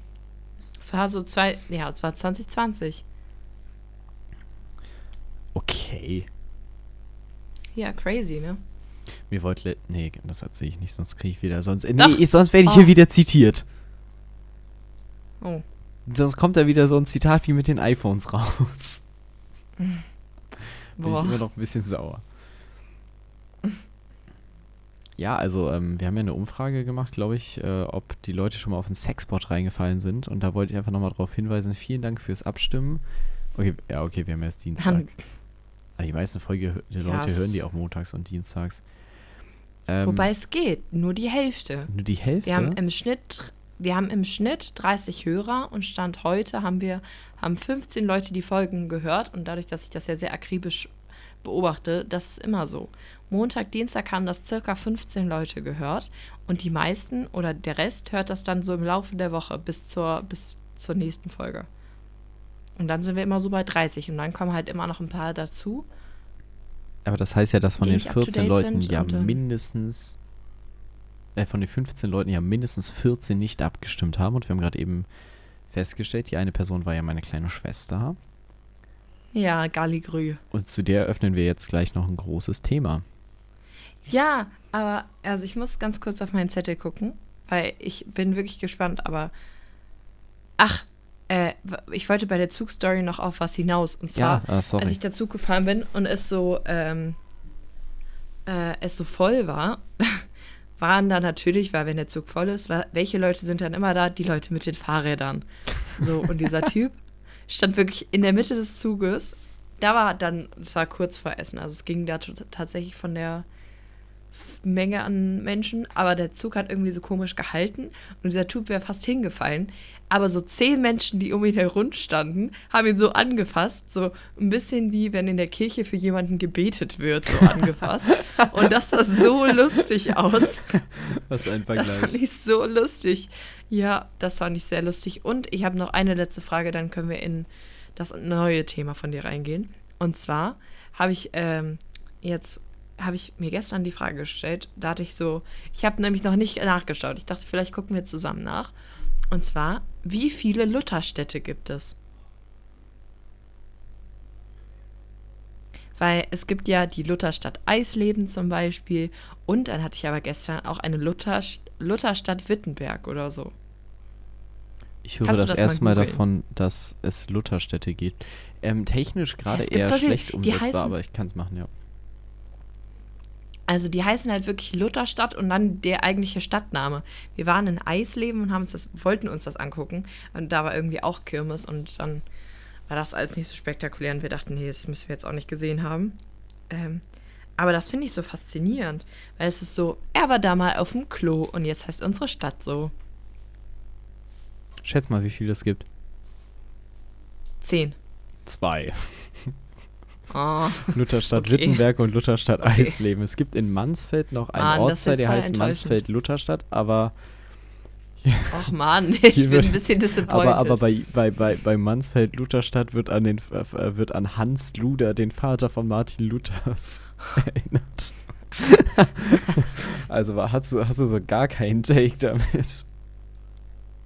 S1: Es war so zwei, ja, es war 2020.
S2: okay.
S1: Ja, crazy, ne?
S2: Mir wollte. Nee, das erzähle ich nicht, sonst kriege ich wieder. Sonst,
S1: Doch.
S2: nee, sonst werde ich
S1: Oh.
S2: hier wieder zitiert.
S1: Oh.
S2: Sonst kommt da wieder so ein Zitat wie mit den iPhones raus. Bin ich immer noch ein bisschen sauer. Ja, also ähm, wir haben ja eine Umfrage gemacht, glaube ich, äh, ob die Leute schon mal auf den Sexbot reingefallen sind. Und da wollte ich einfach nochmal darauf hinweisen. Vielen Dank fürs Abstimmen. Okay, ja, okay, wir haben erst Dienstag.
S1: Dann,
S2: Aber die meisten Folge die Leute
S1: es-
S2: hören die auch montags und dienstags. Ähm,
S1: wobei es geht, nur die Hälfte.
S2: nur die Hälfte.
S1: Wir haben im Schnitt, wir haben im Schnitt 30 Hörer und Stand heute haben wir haben 15 Leute die Folgen gehört und dadurch, dass ich das ja sehr akribisch beobachte, das ist immer so. Montag, Dienstag haben das circa 15 Leute gehört und die meisten oder der Rest hört das dann so im Laufe der Woche bis zur bis zur nächsten Folge. Und dann sind wir immer so bei 30 und dann kommen halt immer noch ein paar dazu.
S2: Aber das heißt ja, dass von den
S1: nicht up to
S2: 14
S1: date
S2: Leuten ja
S1: ähm,
S2: mindestens, äh, von den 15 Leuten ja mindestens 14 nicht abgestimmt haben. Und wir haben gerade eben festgestellt, die eine Person war ja meine kleine Schwester.
S1: Ja, Galligrü.
S2: Und zu der öffnen wir jetzt gleich noch ein großes Thema.
S1: Ja, aber also ich muss ganz kurz auf meinen Zettel gucken, weil ich bin wirklich gespannt, aber ach, äh, ich wollte bei der Zugstory noch auf was hinaus und zwar,
S2: ja, sorry.
S1: als ich da Zug gefahren bin und es so ähm, äh, es so voll war, waren da natürlich, weil wenn der Zug voll ist, welche Leute sind dann immer da? Die Leute mit den Fahrrädern. So und dieser Typ stand wirklich in der Mitte des Zuges. Da war dann, es war kurz vor Essen, also es ging da tatsächlich von der Menge an Menschen, aber der Zug hat irgendwie so komisch gehalten und dieser Typ wäre fast hingefallen. Aber so zehn Menschen, die um ihn herum standen, haben ihn so angefasst, so ein bisschen wie wenn in der Kirche für jemanden gebetet wird, so angefasst. und das sah so lustig aus.
S2: Was ein
S1: Das fand ich so lustig. Ja, das fand ich sehr lustig. Und ich habe noch eine letzte Frage, dann können wir in das neue Thema von dir reingehen. Und zwar habe ich ähm, jetzt, habe ich mir gestern die Frage gestellt, da hatte ich so, ich habe nämlich noch nicht nachgeschaut. Ich dachte, vielleicht gucken wir zusammen nach. Und zwar, wie viele Lutherstädte gibt es? Weil es gibt ja die Lutherstadt Eisleben zum Beispiel und dann hatte ich aber gestern auch eine Luther, Lutherstadt Wittenberg oder so.
S2: Ich höre
S1: Kannst
S2: das,
S1: das mal
S2: erste Mal
S1: googeln?
S2: davon, dass es Lutherstädte gibt. Ähm, technisch gerade eher schlecht umsetzbar,
S1: heißen-
S2: aber ich kann es machen, ja.
S1: Also die heißen halt wirklich Lutherstadt und dann der eigentliche Stadtname. Wir waren in Eisleben und haben uns das, wollten uns das angucken. Und da war irgendwie auch Kirmes und dann war das alles nicht so spektakulär und wir dachten, nee, das müssen wir jetzt auch nicht gesehen haben. Ähm, aber das finde ich so faszinierend, weil es ist so, er war da mal auf dem Klo und jetzt heißt unsere Stadt so.
S2: Schätz mal, wie viel es gibt.
S1: Zehn.
S2: Zwei.
S1: Oh,
S2: Lutherstadt
S1: Okay.
S2: Wittenberg und Lutherstadt
S1: Okay.
S2: Eisleben. Es gibt in Mansfeld noch einen
S1: Mann,
S2: Ortsteil, der heißt
S1: enttäuschend.
S2: Mansfeld Lutherstadt, aber,
S1: och Mann, ich bin
S2: wird-
S1: ein bisschen disappointed.
S2: aber, aber bei, bei, bei, bei Mansfeld Lutherstadt wird an, den, äh, wird an Hans Luder, den Vater von Martin Luthers, erinnert. also hast du, hast du so gar keinen Take damit.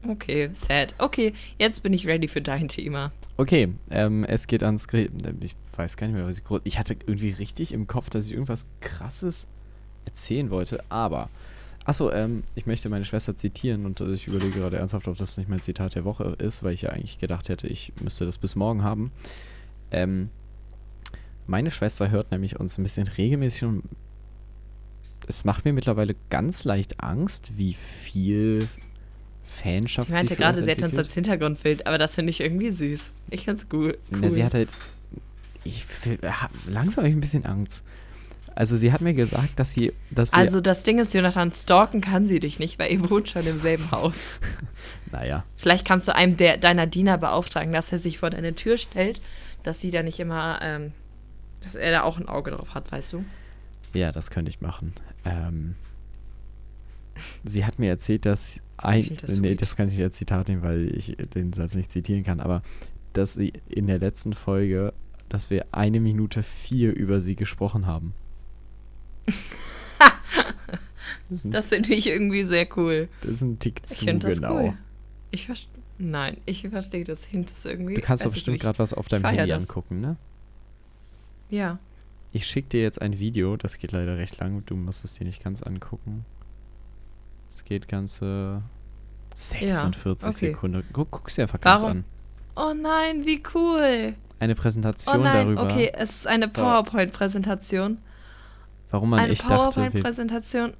S1: Okay, sad. Okay, jetzt bin ich ready für dein Thema.
S2: Okay, ähm, es geht ans Gre Ich weiß gar nicht mehr, was ich groß. Ich hatte irgendwie richtig im Kopf, dass ich irgendwas krasses erzählen wollte, aber. Achso, ähm, ich möchte meine Schwester zitieren und äh, ich überlege gerade ernsthaft, ob das nicht mein Zitat der Woche ist, weil ich ja eigentlich gedacht hätte, ich müsste das bis morgen haben. Ähm, meine Schwester hört nämlich uns ein bisschen regelmäßig und es macht mir mittlerweile ganz leicht Angst, wie viel Fanschaft
S1: Ich meinte gerade, sie hätte uns als Hintergrundbild, aber das finde ich irgendwie süß. Ich find's gut. Cool.
S2: Ne, sie hat halt. Ich langsam habe ich ein bisschen Angst. Also sie hat mir gesagt, dass sie, dass
S1: also das Ding ist, Jonathan, stalken kann sie dich nicht, weil ihr wohnt schon im selben Haus.
S2: naja,
S1: Vielleicht kannst du einem der, deiner Diener beauftragen, dass er sich vor deine Tür stellt, dass sie da nicht immer, ähm, dass er da auch ein Auge drauf hat, weißt du?
S2: ja, das könnte ich machen. Ähm, sie hat mir erzählt, dass ein,
S1: Ich das
S2: nee,
S1: sweet.
S2: das kann ich als Zitat nehmen, weil ich den Satz nicht zitieren kann, aber dass sie in der letzten Folge, dass wir eine Minute vier über sie gesprochen haben. das,
S1: finde ich irgendwie sehr cool.
S2: das ist ein Tick
S1: Ich
S2: zu
S1: finde das
S2: genau.
S1: cool. Ich verstehe. Nein, ich verstehe das. Ich das irgendwie.
S2: Du kannst doch
S1: ich
S2: bestimmt gerade was auf deinem Handy
S1: das.
S2: angucken, ne?
S1: Ja.
S2: Ich schicke dir jetzt ein Video, das geht leider recht lang, du musst es dir nicht ganz angucken. Es geht ganze 46
S1: okay.
S2: Sekunden. Guck, guck's dir einfach ganz
S1: Warum?
S2: an.
S1: Oh nein, wie cool.
S2: Eine
S1: Oh
S2: Präsentation
S1: nein,
S2: darüber,
S1: okay, es ist eine PowerPoint-Präsentation.
S2: warum man
S1: Eine
S2: ich dachte, wir,
S1: PowerPoint-Präsentation.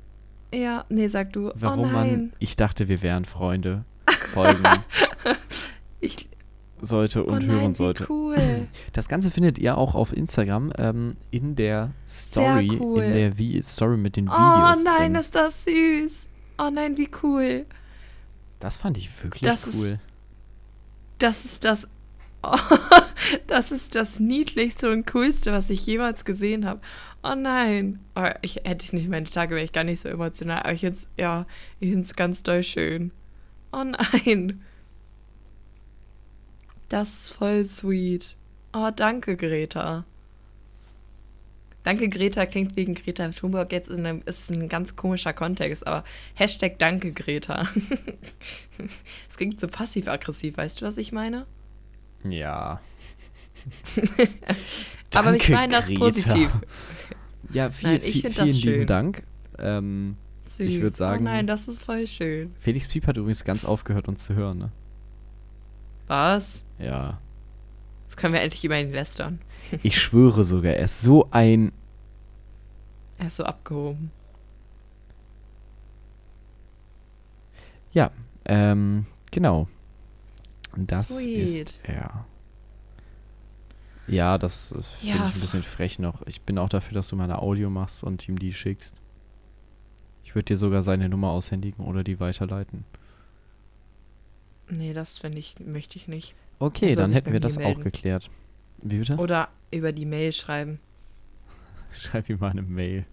S1: Ja, nee, sag du.
S2: warum
S1: oh
S2: man ich dachte, wir wären Freunde folgen
S1: Ich,
S2: sollte
S1: oh
S2: und
S1: nein,
S2: hören
S1: wie
S2: sollte.
S1: cool.
S2: Das Ganze findet ihr auch auf Instagram ähm, in der Story,
S1: cool.
S2: in der Vi Story mit den
S1: Oh
S2: Videos
S1: nein,
S2: drin.
S1: ist das süß. Oh nein, wie cool.
S2: Das fand ich wirklich
S1: Das ist-
S2: cool.
S1: Das ist das. Oh, das ist das niedlichste und coolste, was ich jemals gesehen habe. Oh nein. Oh, ich hätte ich nicht meine Tage, wäre ich gar nicht so emotional. Aber ich finde es, ja, ich finde es ganz doll schön. Oh nein. Das ist voll sweet. Oh, danke, Greta. Danke, Greta klingt wegen Greta Thunberg jetzt in einem, ist ein ganz komischer Kontext, aber Hashtag Danke, Greta. Es klingt so passiv-aggressiv, weißt du, was ich meine?
S2: Ja.
S1: aber ich
S2: Danke,
S1: meine das
S2: Greta.
S1: positiv.
S2: Ja, viel,
S1: Nein, ich
S2: viel, vielen lieben. Dank. Ähm,
S1: Süß.
S2: Ich würd sagen-
S1: Oh nein, das ist voll schön.
S2: Felix Piep hat übrigens ganz aufgehört, uns zu hören, ne?
S1: Was?
S2: Ja.
S1: Das können wir endlich über ihn lästern.
S2: Ich schwöre sogar, er ist so ein.
S1: Er ist so abgehoben.
S2: Ja, ähm, genau. Das
S1: Sweet.
S2: ist er. Ja, das, das finde
S1: Ja,
S2: ich ein bisschen frech noch. Ich bin auch dafür, dass du mal eine Audio machst und ihm die schickst. Ich würde dir sogar seine Nummer aushändigen oder die weiterleiten.
S1: Nee, das ich, möchte ich nicht.
S2: Okay,
S1: soll
S2: dann hätten wir das auch
S1: melden.
S2: geklärt. Wie bitte?
S1: Oder über die Mail schreiben.
S2: Schreib ihm mal eine Mail.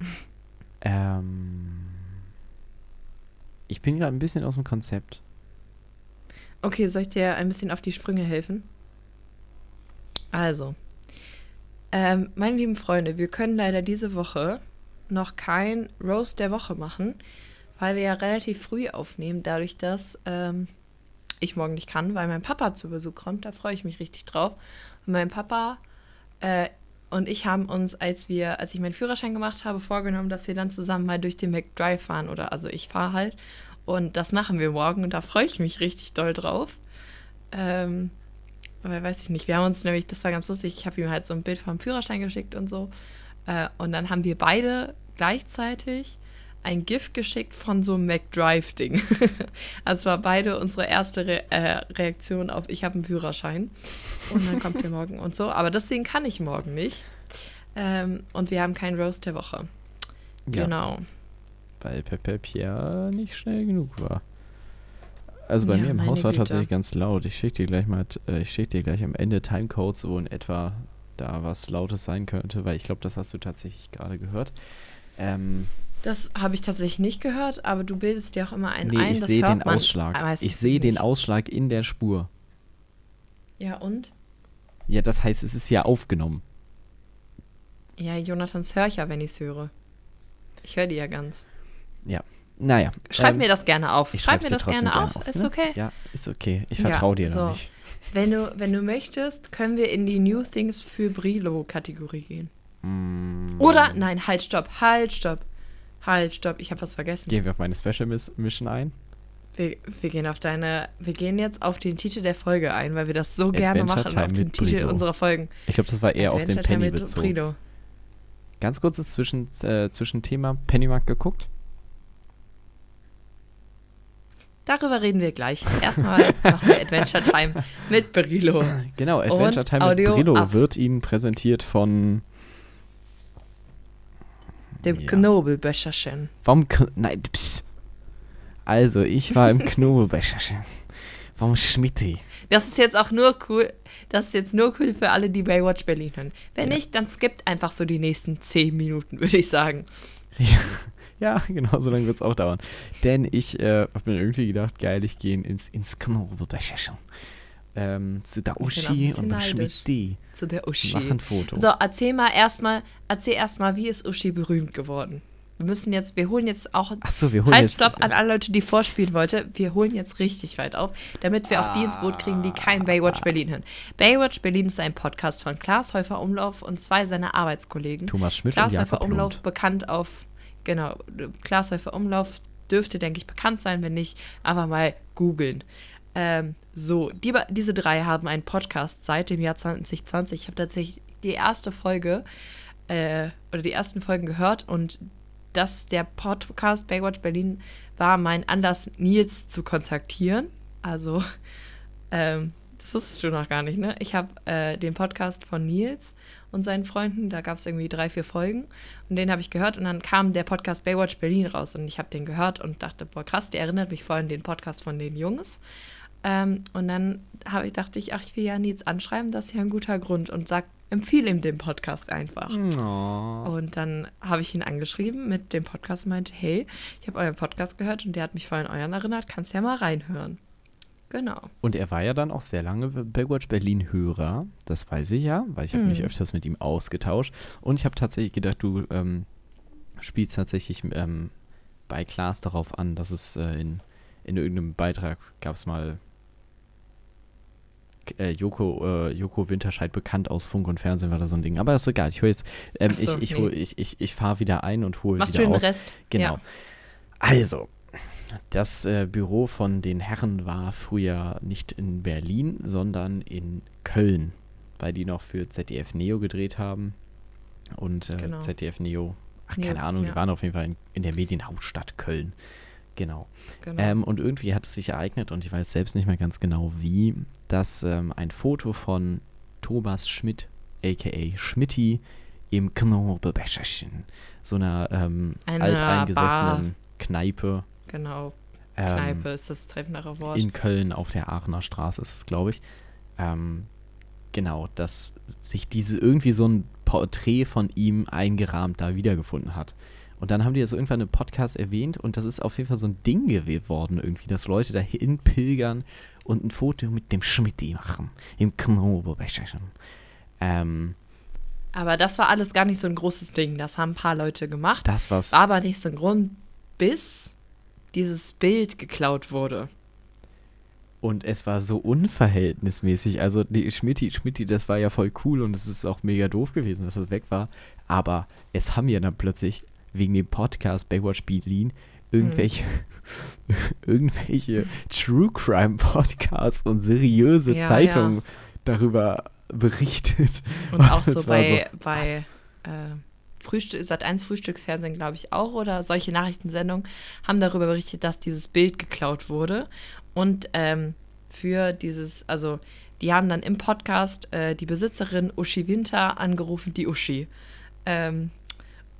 S2: ähm. Ich bin gerade ein bisschen aus dem Konzept.
S1: Okay, soll ich dir ein bisschen auf die Sprünge helfen? Also, ähm, meine lieben Freunde, wir können leider diese Woche noch kein Roast der Woche machen, weil wir ja relativ früh aufnehmen, dadurch, dass ähm, ich morgen nicht kann, weil mein Papa zu Besuch kommt. Da freue ich mich richtig drauf. Und mein Papa äh, und ich haben uns, als wir, als ich meinen Führerschein gemacht habe, vorgenommen, dass wir dann zusammen mal durch den McDrive fahren oder also ich fahre halt Und das machen wir morgen und da freue ich mich richtig doll drauf. Ähm, aber weiß ich nicht. Wir haben uns nämlich, das war ganz lustig, ich habe ihm halt so ein Bild vom Führerschein geschickt und so. Äh, und dann haben wir beide gleichzeitig ein GIF geschickt von so einem McDrive-Ding. also war beide unsere erste Re äh, Reaktion auf Ich habe einen Führerschein. Und dann kommt der morgen und so. Aber deswegen kann ich morgen nicht. Ähm, und wir haben keinen Roast der Woche.
S2: Ja.
S1: Genau.
S2: Weil Pepe Pierre nicht schnell genug war. Also bei
S1: Ja,
S2: mir im Haus war
S1: Güte.
S2: tatsächlich ganz laut. Ich schicke dir gleich mal, äh, ich schicke dir gleich am Ende Timecodes, wo in etwa da was Lautes sein könnte, weil ich glaube, das hast du tatsächlich gerade gehört. Ähm,
S1: Das habe ich tatsächlich nicht gehört, aber du bildest dir auch immer einen
S2: nee,
S1: ein.
S2: ich
S1: das
S2: sehe den
S1: man
S2: Ausschlag.
S1: meistens
S2: Ich sehe den. Ausschlag in der Spur.
S1: Ja, und?
S2: Ja, das heißt, es ist ja aufgenommen.
S1: Ja, Jonathans höre ich ja, wenn ich es höre. Ich höre die ja ganz.
S2: Ja. Naja.
S1: Schreib
S2: ähm,
S1: mir das gerne auf.
S2: ich
S1: Schreib mir das
S2: trotzdem
S1: gerne auf. Ist
S2: ne?
S1: okay.
S2: Ja, ist okay. Ich
S1: Ja,
S2: vertraue dir
S1: so.
S2: nicht.
S1: Wenn du, wenn du möchtest, können wir in die New Things für Brilo-Kategorie gehen.
S2: Mm,
S1: Oder, nein, halt, stopp, halt, stopp. Halt, stopp, ich habe was vergessen.
S2: Gehen wir auf meine Special Miss Mission ein?
S1: Wir, wir gehen auf deine, wir gehen jetzt auf den Titel der Folge ein, weil wir das so gerne
S2: Adventure
S1: machen,
S2: Time
S1: auf den Titel unserer Folgen.
S2: Ich glaube, das war eher auf den
S1: Adventure Time
S2: Penny
S1: mit
S2: bezogen. Ganz kurzes Zwischen, äh, Zwischenthema. Pennymarkt geguckt?
S1: Darüber reden wir gleich. Erstmal machen wir Adventure Time mit Brilo.
S2: Genau, Adventure
S1: Und
S2: Time mit Brillo wird Ihnen präsentiert von
S1: Dem
S2: Ja.
S1: Knobelböscherchen.
S2: vom K Nein, pss. Also, ich war im Knobelbecherchen. Vom Schmitti.
S1: Das ist jetzt auch nur cool. Das ist jetzt nur cool für alle, die Baywatch Berlin hören. Wenn
S2: Ja.
S1: nicht, dann skippt einfach so die nächsten zehn Minuten, würde ich sagen.
S2: Ja, ja, genau, so lange wird es auch dauern. Denn ich äh, habe mir irgendwie gedacht, geil, ich gehe ins, ins Knobelbecherchen. Ähm, zu der Uschi und dem. Schmitti.
S1: Zu der Uschi.
S2: Mach ein Foto.
S1: So, erzähl mal erstmal, erzähl erstmal, wie ist Uschi berühmt geworden? Wir müssen jetzt, wir holen jetzt auch.
S2: Achso, wir holen
S1: Halt,
S2: jetzt.
S1: stopp an alle Leute, die vorspielen wollte. Wir holen jetzt richtig weit auf, damit wir auch die ins Boot kriegen, die kein Baywatch Berlin hören. Baywatch Berlin ist ein Podcast von Klaas Häufer Umlauf und zwei seiner Arbeitskollegen.
S2: Thomas Schmidt
S1: Klaas
S2: und
S1: Häufer Umlauf
S2: Lund.
S1: bekannt auf, genau, Klaas Häufer Umlauf dürfte, denke ich, bekannt sein. Wenn nicht, einfach mal googeln. Ähm, so, die, diese drei haben einen Podcast seit dem Jahr 2020. Ich habe tatsächlich die erste Folge äh, oder die ersten Folgen gehört und das, der Podcast Baywatch Berlin war mein Anlass, Nils zu kontaktieren. Also, ähm, das wusstest du noch gar nicht, ne? Ich habe äh, den Podcast von Nils und seinen Freunden, da gab es irgendwie drei, vier Folgen und den habe ich gehört und dann kam der Podcast Baywatch Berlin raus und ich habe den gehört und dachte, boah krass, der erinnert mich voll an den Podcast von den Jungs. Ähm, und dann habe ich dachte ich, ach, ich will ja Nils anschreiben, das ist ja ein guter Grund und sag, empfehle ihm den Podcast einfach.
S2: Oh.
S1: Und dann habe ich ihn angeschrieben mit dem Podcast und meinte, hey, ich habe euren Podcast gehört und der hat mich voll an euren erinnert, kannst ja mal reinhören. Genau.
S2: Und er war ja dann auch sehr lange Baywatch Berlin-Hörer. Das weiß ich ja, weil ich habe mich
S1: Mhm.
S2: öfters mit ihm ausgetauscht. Und ich habe tatsächlich gedacht, du ähm, spielst tatsächlich ähm, bei Klaas darauf an, dass es äh, in, in irgendeinem Beitrag gab es mal äh, Joko, äh, Joko Winterscheid bekannt aus Funk und Fernsehen war da so ein Ding. Aber ist egal, ich hole jetzt, ähm,
S1: so,
S2: ich, ich,
S1: nee.
S2: ich, ich, ich fahre wieder ein und hole
S1: Machst du
S2: wieder
S1: den
S2: aus.
S1: Rest?
S2: Genau.
S1: Ja.
S2: Also, das äh, Büro von den Herren war früher nicht in Berlin, sondern in Köln, weil die noch für ZDF Neo gedreht haben. Und äh,
S1: Genau.
S2: ZDF Neo, ach
S1: Neo,
S2: keine Ahnung, die
S1: ja.
S2: waren auf jeden Fall in, in der Medienhauptstadt Köln. Genau.
S1: Genau.
S2: Ähm, und irgendwie hat es sich ereignet, und ich weiß selbst nicht mehr ganz genau wie, dass ähm, ein Foto von Thomas Schmidt, aka Schmidti, im Knobelbecherchen, so einer ähm,
S1: Einer
S2: alteingesessenen Kneipe,
S1: genau.
S2: ähm,
S1: Kneipe ist das treffendere Wort.
S2: in Köln auf der Aachener Straße ist es, glaube ich. Ähm, genau, dass sich diese irgendwie so ein Porträt von ihm eingerahmt da wiedergefunden hat. Und dann haben die das irgendwann im Podcast erwähnt und das ist auf jeden Fall so ein Ding geworden irgendwie, dass Leute dahin pilgern und ein Foto mit dem Schmidti machen. Im Knobelbecherchen. Ähm,
S1: Aber das war alles gar nicht so ein großes Ding. Das haben ein paar Leute gemacht.
S2: das was.
S1: War aber nicht so ein Grund, bis dieses Bild geklaut wurde.
S2: Und es war so unverhältnismäßig. Also die Schmidti, Schmidti, das war ja voll cool und es ist auch mega doof gewesen, dass das weg war. Aber es haben ja dann plötzlich wegen dem Podcast Baywatch Berlin irgendwelche, irgendwelche True Crime Podcasts und seriöse
S1: Ja,
S2: Zeitungen
S1: ja.
S2: darüber berichtet.
S1: Und auch so bei,
S2: so,
S1: bei äh, Frühstück, Sat 1 Frühstücksfernsehen, glaube ich, auch, oder solche Nachrichtensendungen haben darüber berichtet, dass dieses Bild geklaut wurde. Und ähm, für dieses, also die haben dann im Podcast äh, die Besitzerin Uschi Winter angerufen, die Uschi. Ähm,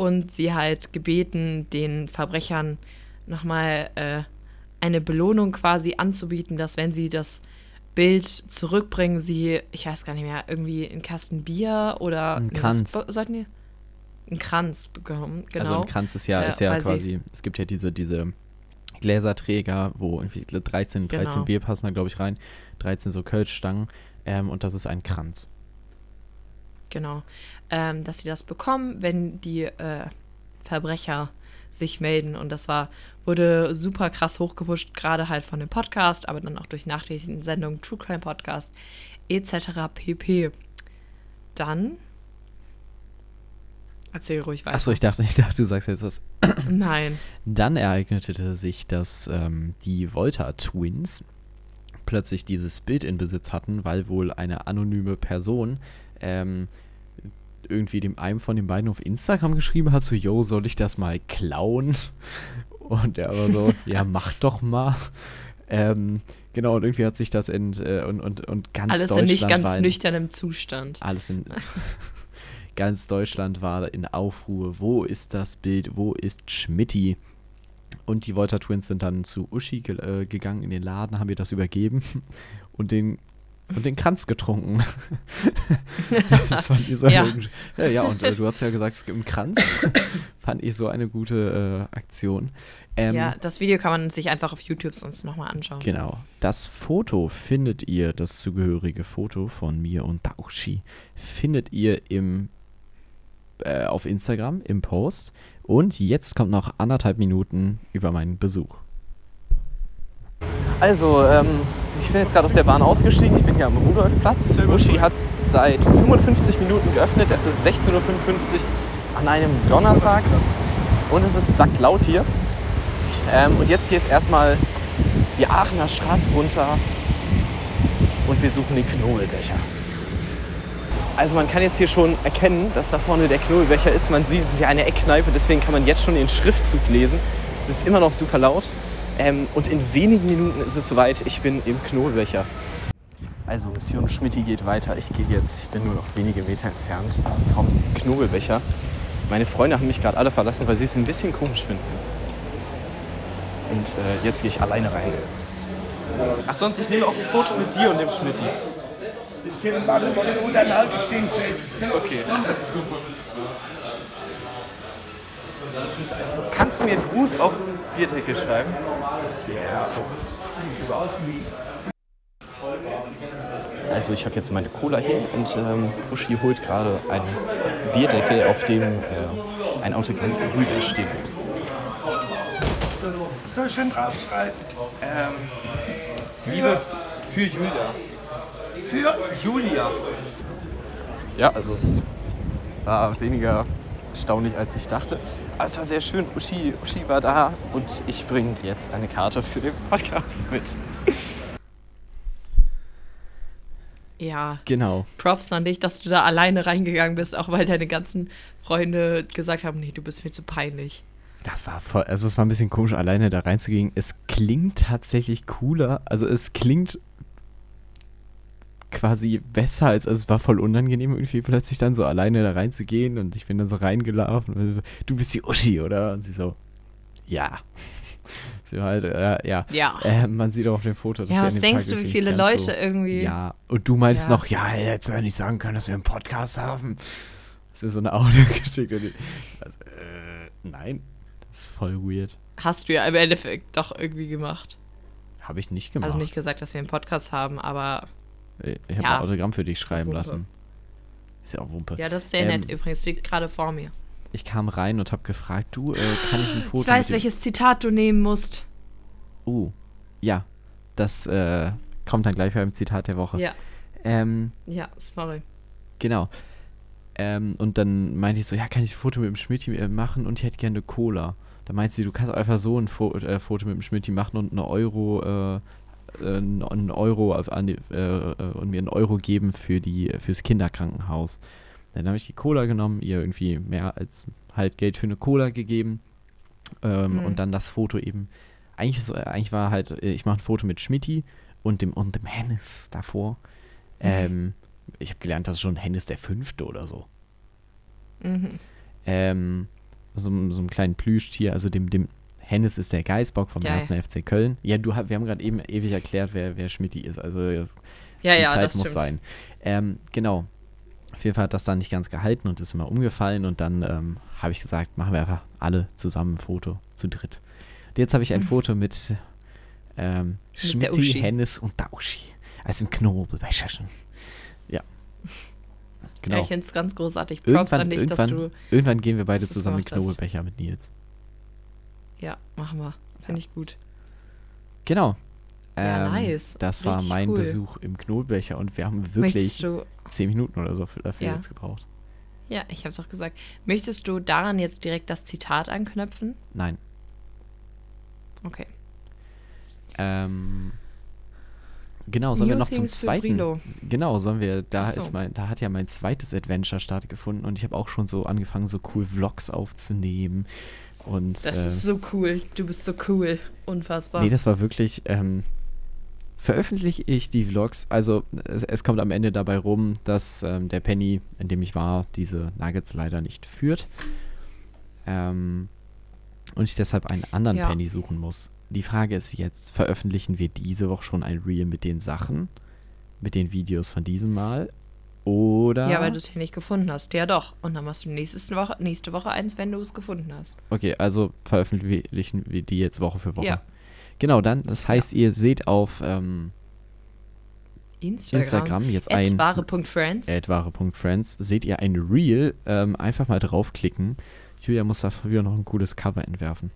S1: und sie halt gebeten, den Verbrechern nochmal äh, eine Belohnung quasi anzubieten, dass wenn sie das Bild zurückbringen, sie, ich weiß gar nicht mehr, irgendwie einen Kasten Bier oder
S2: Einen
S1: nee,
S2: Kranz.
S1: be- sollten die einen Kranz bekommen, genau.
S2: Also ein Kranz ist ja,
S1: Äh,
S2: ist ja quasi, es gibt ja diese, diese Gläserträger, wo irgendwie 13, 13
S1: Genau.
S2: Bier passen da, glaube ich, rein. 13 so Kölschstangen. Ähm, und das ist ein Kranz.
S1: Genau. Ähm, dass sie das bekommen, wenn die äh, Verbrecher sich melden. Und das war, wurde super krass hochgepusht, gerade halt von dem Podcast, aber dann auch durch Nachrichtensendungen, True Crime Podcast, etc. pp. Dann. Erzähl ruhig weiter.
S2: Achso, ich dachte, ich dachte, du sagst jetzt das.
S1: Nein.
S2: Dann ereignete sich, dass ähm, die Volta Twins plötzlich dieses Bild in Besitz hatten, weil wohl eine anonyme Person ähm, irgendwie dem einem von den beiden auf Instagram geschrieben hat, so, yo, soll ich das mal klauen? Und er war so, ja, mach doch mal. Ähm, genau, und irgendwie hat sich das in, äh, und, und, und ganz
S1: Alles in
S2: Deutschland
S1: nicht ganz
S2: in,
S1: nüchternem Zustand.
S2: alles in ganz Deutschland war in Aufruhr. Wo ist das Bild? Wo ist Schmidti? Und die Volta Twins sind dann zu Uschi ge äh, gegangen in den Laden, haben ihr das übergeben und den und den Kranz getrunken. das fand ich so
S1: Ja.
S2: ja, ja, und äh, du hast ja gesagt, es gibt einen Kranz. fand ich so eine gute äh, Aktion. Ähm,
S1: ja, das Video kann man sich einfach auf YouTube sonst nochmal anschauen.
S2: Genau. Das Foto findet ihr, das zugehörige Foto von mir und Daoshi, findet ihr im, äh, auf Instagram im Post. Und jetzt kommt noch anderthalb Minuten über meinen Besuch.
S4: Also, ähm, ich bin jetzt gerade aus der Bahn ausgestiegen. Ich bin hier am Rudolfplatz. Uschi hat seit 55 Minuten geöffnet. Es ist 16.55 Uhr an einem Donnerstag und es ist sacklaut hier. Ähm, und jetzt geht es erstmal die Aachener Straße runter und wir suchen den Knobelbecher. Also man kann jetzt hier schon erkennen, dass da vorne der Knobelbecher ist. Man sieht, es ist ja eine Eckkneipe, deswegen kann man jetzt schon den Schriftzug lesen. Es ist immer noch super laut. Ähm, und in wenigen Minuten ist es soweit. Ich bin im Knobelbecher. Also Mission Schmitti geht weiter. Ich gehe jetzt, ich bin nur noch wenige Meter entfernt vom Knobelbecher. Meine Freunde haben mich gerade alle verlassen, weil sie es ein bisschen komisch finden. Und äh, jetzt gehe ich alleine rein. Ach sonst, ich nehme auch ein Foto mit dir und dem Schmitti.
S5: Ich und dann halt ich stehen fest.
S4: Okay. Kannst du mir einen Gruß auf Bierdeckel schreiben? Also ich habe jetzt meine Cola hier und ähm, Uschi holt gerade einen Bierdeckel, auf dem äh, ein Autogramm für Julia steht.
S5: Soll ich schon draufschreiben?
S4: Ähm, Liebe für Julia.
S5: Für Julia.
S4: Ja, also es war weniger erstaunlich, als ich dachte. Aber es war sehr schön. Uschi, Uschi war da und ich bringe jetzt eine Karte für den Podcast mit.
S1: Ja,
S2: Genau.
S1: Props an dich, dass du da alleine reingegangen bist, auch weil deine ganzen Freunde gesagt haben, nee, du bist mir zu peinlich.
S2: Das war voll, also es war ein bisschen komisch, alleine da reinzugehen. Es klingt tatsächlich cooler. Also es klingt quasi besser als, also es war voll unangenehm irgendwie plötzlich dann so alleine da reinzugehen und ich bin dann so reingelaufen und so, du bist die Uschi, oder? Und sie so, ja. Sie war halt, äh, ja.
S1: Ja.
S2: Äh, man sieht auch auf dem Foto, dass
S1: Ja, was denkst
S2: Tag
S1: du, wie viele Leute
S2: so,
S1: irgendwie-
S2: Ja, und du meintest
S1: Ja.
S2: noch, ja, hättest du ja nicht sagen können, dass wir einen Podcast haben. Hast du so eine Audio geschickt und ich, also, äh, nein, das ist voll weird.
S1: Hast du ja im Endeffekt doch irgendwie gemacht.
S2: Habe ich nicht gemacht.
S1: Also nicht gesagt, dass wir einen Podcast haben, aber
S2: ich habe
S1: Ja.
S2: ein Autogramm für dich schreiben lassen. Ist ja auch Wumpe.
S1: ja, das ist sehr
S2: Ähm,
S1: nett übrigens. Liegt gerade vor mir.
S2: Ich kam rein und habe gefragt, du, äh, kann ich ein Foto
S1: Ich weiß, welches Zitat du nehmen musst.
S2: Oh, ja, das äh, kommt dann gleich beim Zitat der Woche.
S1: Ja,
S2: Ähm,
S1: ja, sorry.
S2: genau. Ähm, und dann meinte ich so, ja, kann ich ein Foto mit dem Schmidt machen und ich hätte gerne Cola. Da meint sie, du kannst einfach so ein Fo äh, Foto mit dem Schmidti machen und eine Euro, äh, äh, einen Euro auf- an die, äh, äh, und mir einen Euro geben für die fürs Kinderkrankenhaus. Dann habe ich die Cola genommen, ihr irgendwie mehr als halt Geld für eine Cola gegeben ähm,
S1: Mhm.
S2: und dann das Foto eben. Eigentlich, so, eigentlich war halt, äh, ich mache ein Foto mit Schmidti und dem und dem Hennis davor. Ähm, ich habe gelernt, das ist schon Hennis der Fünfte oder so.
S1: Mhm.
S2: Ähm, so, so einem kleinen Plüschtier, also dem, dem Hennis ist der Geißbock vom
S1: Geil.
S2: 1. FC Köln. Ja, du wir haben gerade eben ewig erklärt, wer, wer Schmidti ist. Also das,
S1: Ja,
S2: die
S1: ja,
S2: Zeit muss
S1: stimmt.
S2: sein. Ähm, genau. Auf jeden Fall hat das dann nicht ganz gehalten und ist immer umgefallen und dann ähm, habe ich gesagt, machen wir einfach alle zusammen ein Foto zu dritt. Und jetzt habe ich ein Foto mit ähm,
S1: Mhm.
S2: Schmidti. Hennis und Dauschi. Also im Knobelbecher. Ja. Genau.
S1: Ja, ich finde es ganz großartig. Props
S2: irgendwann,
S1: an dich, dass du.
S2: irgendwann gehen wir beide zusammen
S1: hast.
S2: Knobelbecher mit Nils.
S1: Ja, machen wir. Finde ich gut.
S2: Genau.
S1: Ja,
S2: Ähm,
S1: nice.
S2: Das war
S1: Richtig
S2: mein
S1: cool.
S2: Besuch im Knobelbecher und wir haben wirklich zehn Minuten oder so für- dafür
S1: Ja.
S2: jetzt gebraucht.
S1: Ja, ich habe es auch gesagt. Möchtest du daran jetzt direkt das Zitat anknüpfen?
S2: Nein.
S1: Okay.
S2: Ähm, genau, sollen wir
S1: New
S2: noch zum zweiten? Genau, sollen wir, da
S1: so.
S2: ist mein, da hat ja mein zweites Adventure stattgefunden und ich habe auch schon so angefangen, so cool Vlogs aufzunehmen. Und
S1: Das
S2: äh,
S1: ist so cool. Du bist so cool. Unfassbar.
S2: Nee, das war wirklich. Ähm, veröffentliche ich die Vlogs. Also, es, es kommt am Ende dabei rum, dass ähm, der Penny, in dem ich war, diese Nuggets leider nicht führt. Ähm, und ich deshalb einen anderen
S1: Ja.
S2: Penny suchen muss. Die Frage ist jetzt: Veröffentlichen wir diese Woche schon ein Reel mit den Sachen? Mit den Videos von diesem Mal? Oder.
S1: ja, weil du es hier nicht gefunden hast. Ja, doch. Und dann machst du nächste Woche, nächste Woche eins, wenn du es gefunden hast.
S2: Okay, also veröffentlichen wir die jetzt Woche für Woche.
S1: Ja.
S2: Genau, dann, das heißt, ihr seht auf ähm,
S1: Instagram.
S2: Instagram jetzt ein.
S1: wahre.friends.
S2: wahre.friends seht ihr ein Reel. Ähm, einfach mal draufklicken. Julia muss dafür noch ein cooles Cover entwerfen.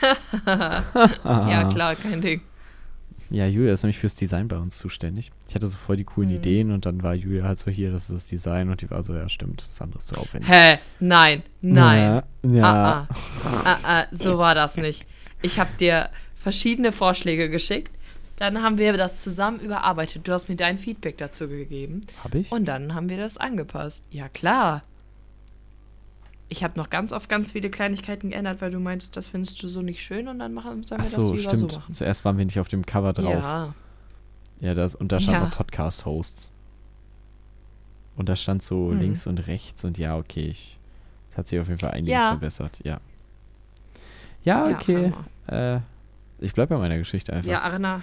S1: Ja, klar, kein Ding.
S2: Ja, Julia ist nämlich fürs Design bei uns zuständig. Ich hatte so voll die coolen
S1: Mhm.
S2: Ideen und dann war Julia halt so hier, das ist das Design und die war so, ja stimmt, das andere ist zu aufwendig.
S1: Hä? Nein. Nein.
S2: Ja, ja.
S1: Ah, ah. Ah, ah, so war das nicht. Ich habe dir verschiedene Vorschläge geschickt. Dann haben wir das zusammen überarbeitet. Du hast mir dein Feedback dazu gegeben.
S2: Hab ich?
S1: Und dann haben wir das angepasst. Ja, klar. Ich habe noch ganz oft ganz viele Kleinigkeiten geändert, weil du meinst, das findest du so nicht schön und dann machen, sollen wir das
S2: so,
S1: lieber
S2: stimmt.
S1: so machen.
S2: Zuerst waren wir nicht auf dem Cover drauf.
S1: Ja.
S2: Ja, das, und da stand
S1: Ja.
S2: noch Podcast-Hosts. Und da stand so
S1: Hm.
S2: links und rechts und ja, okay, ich, das hat sich auf jeden Fall einiges
S1: Ja.
S2: verbessert, ja. Ja,
S1: Ja,
S2: okay.
S1: Hammer.
S2: äh, ich bleib bei meiner Geschichte einfach.
S1: Ja, Arna.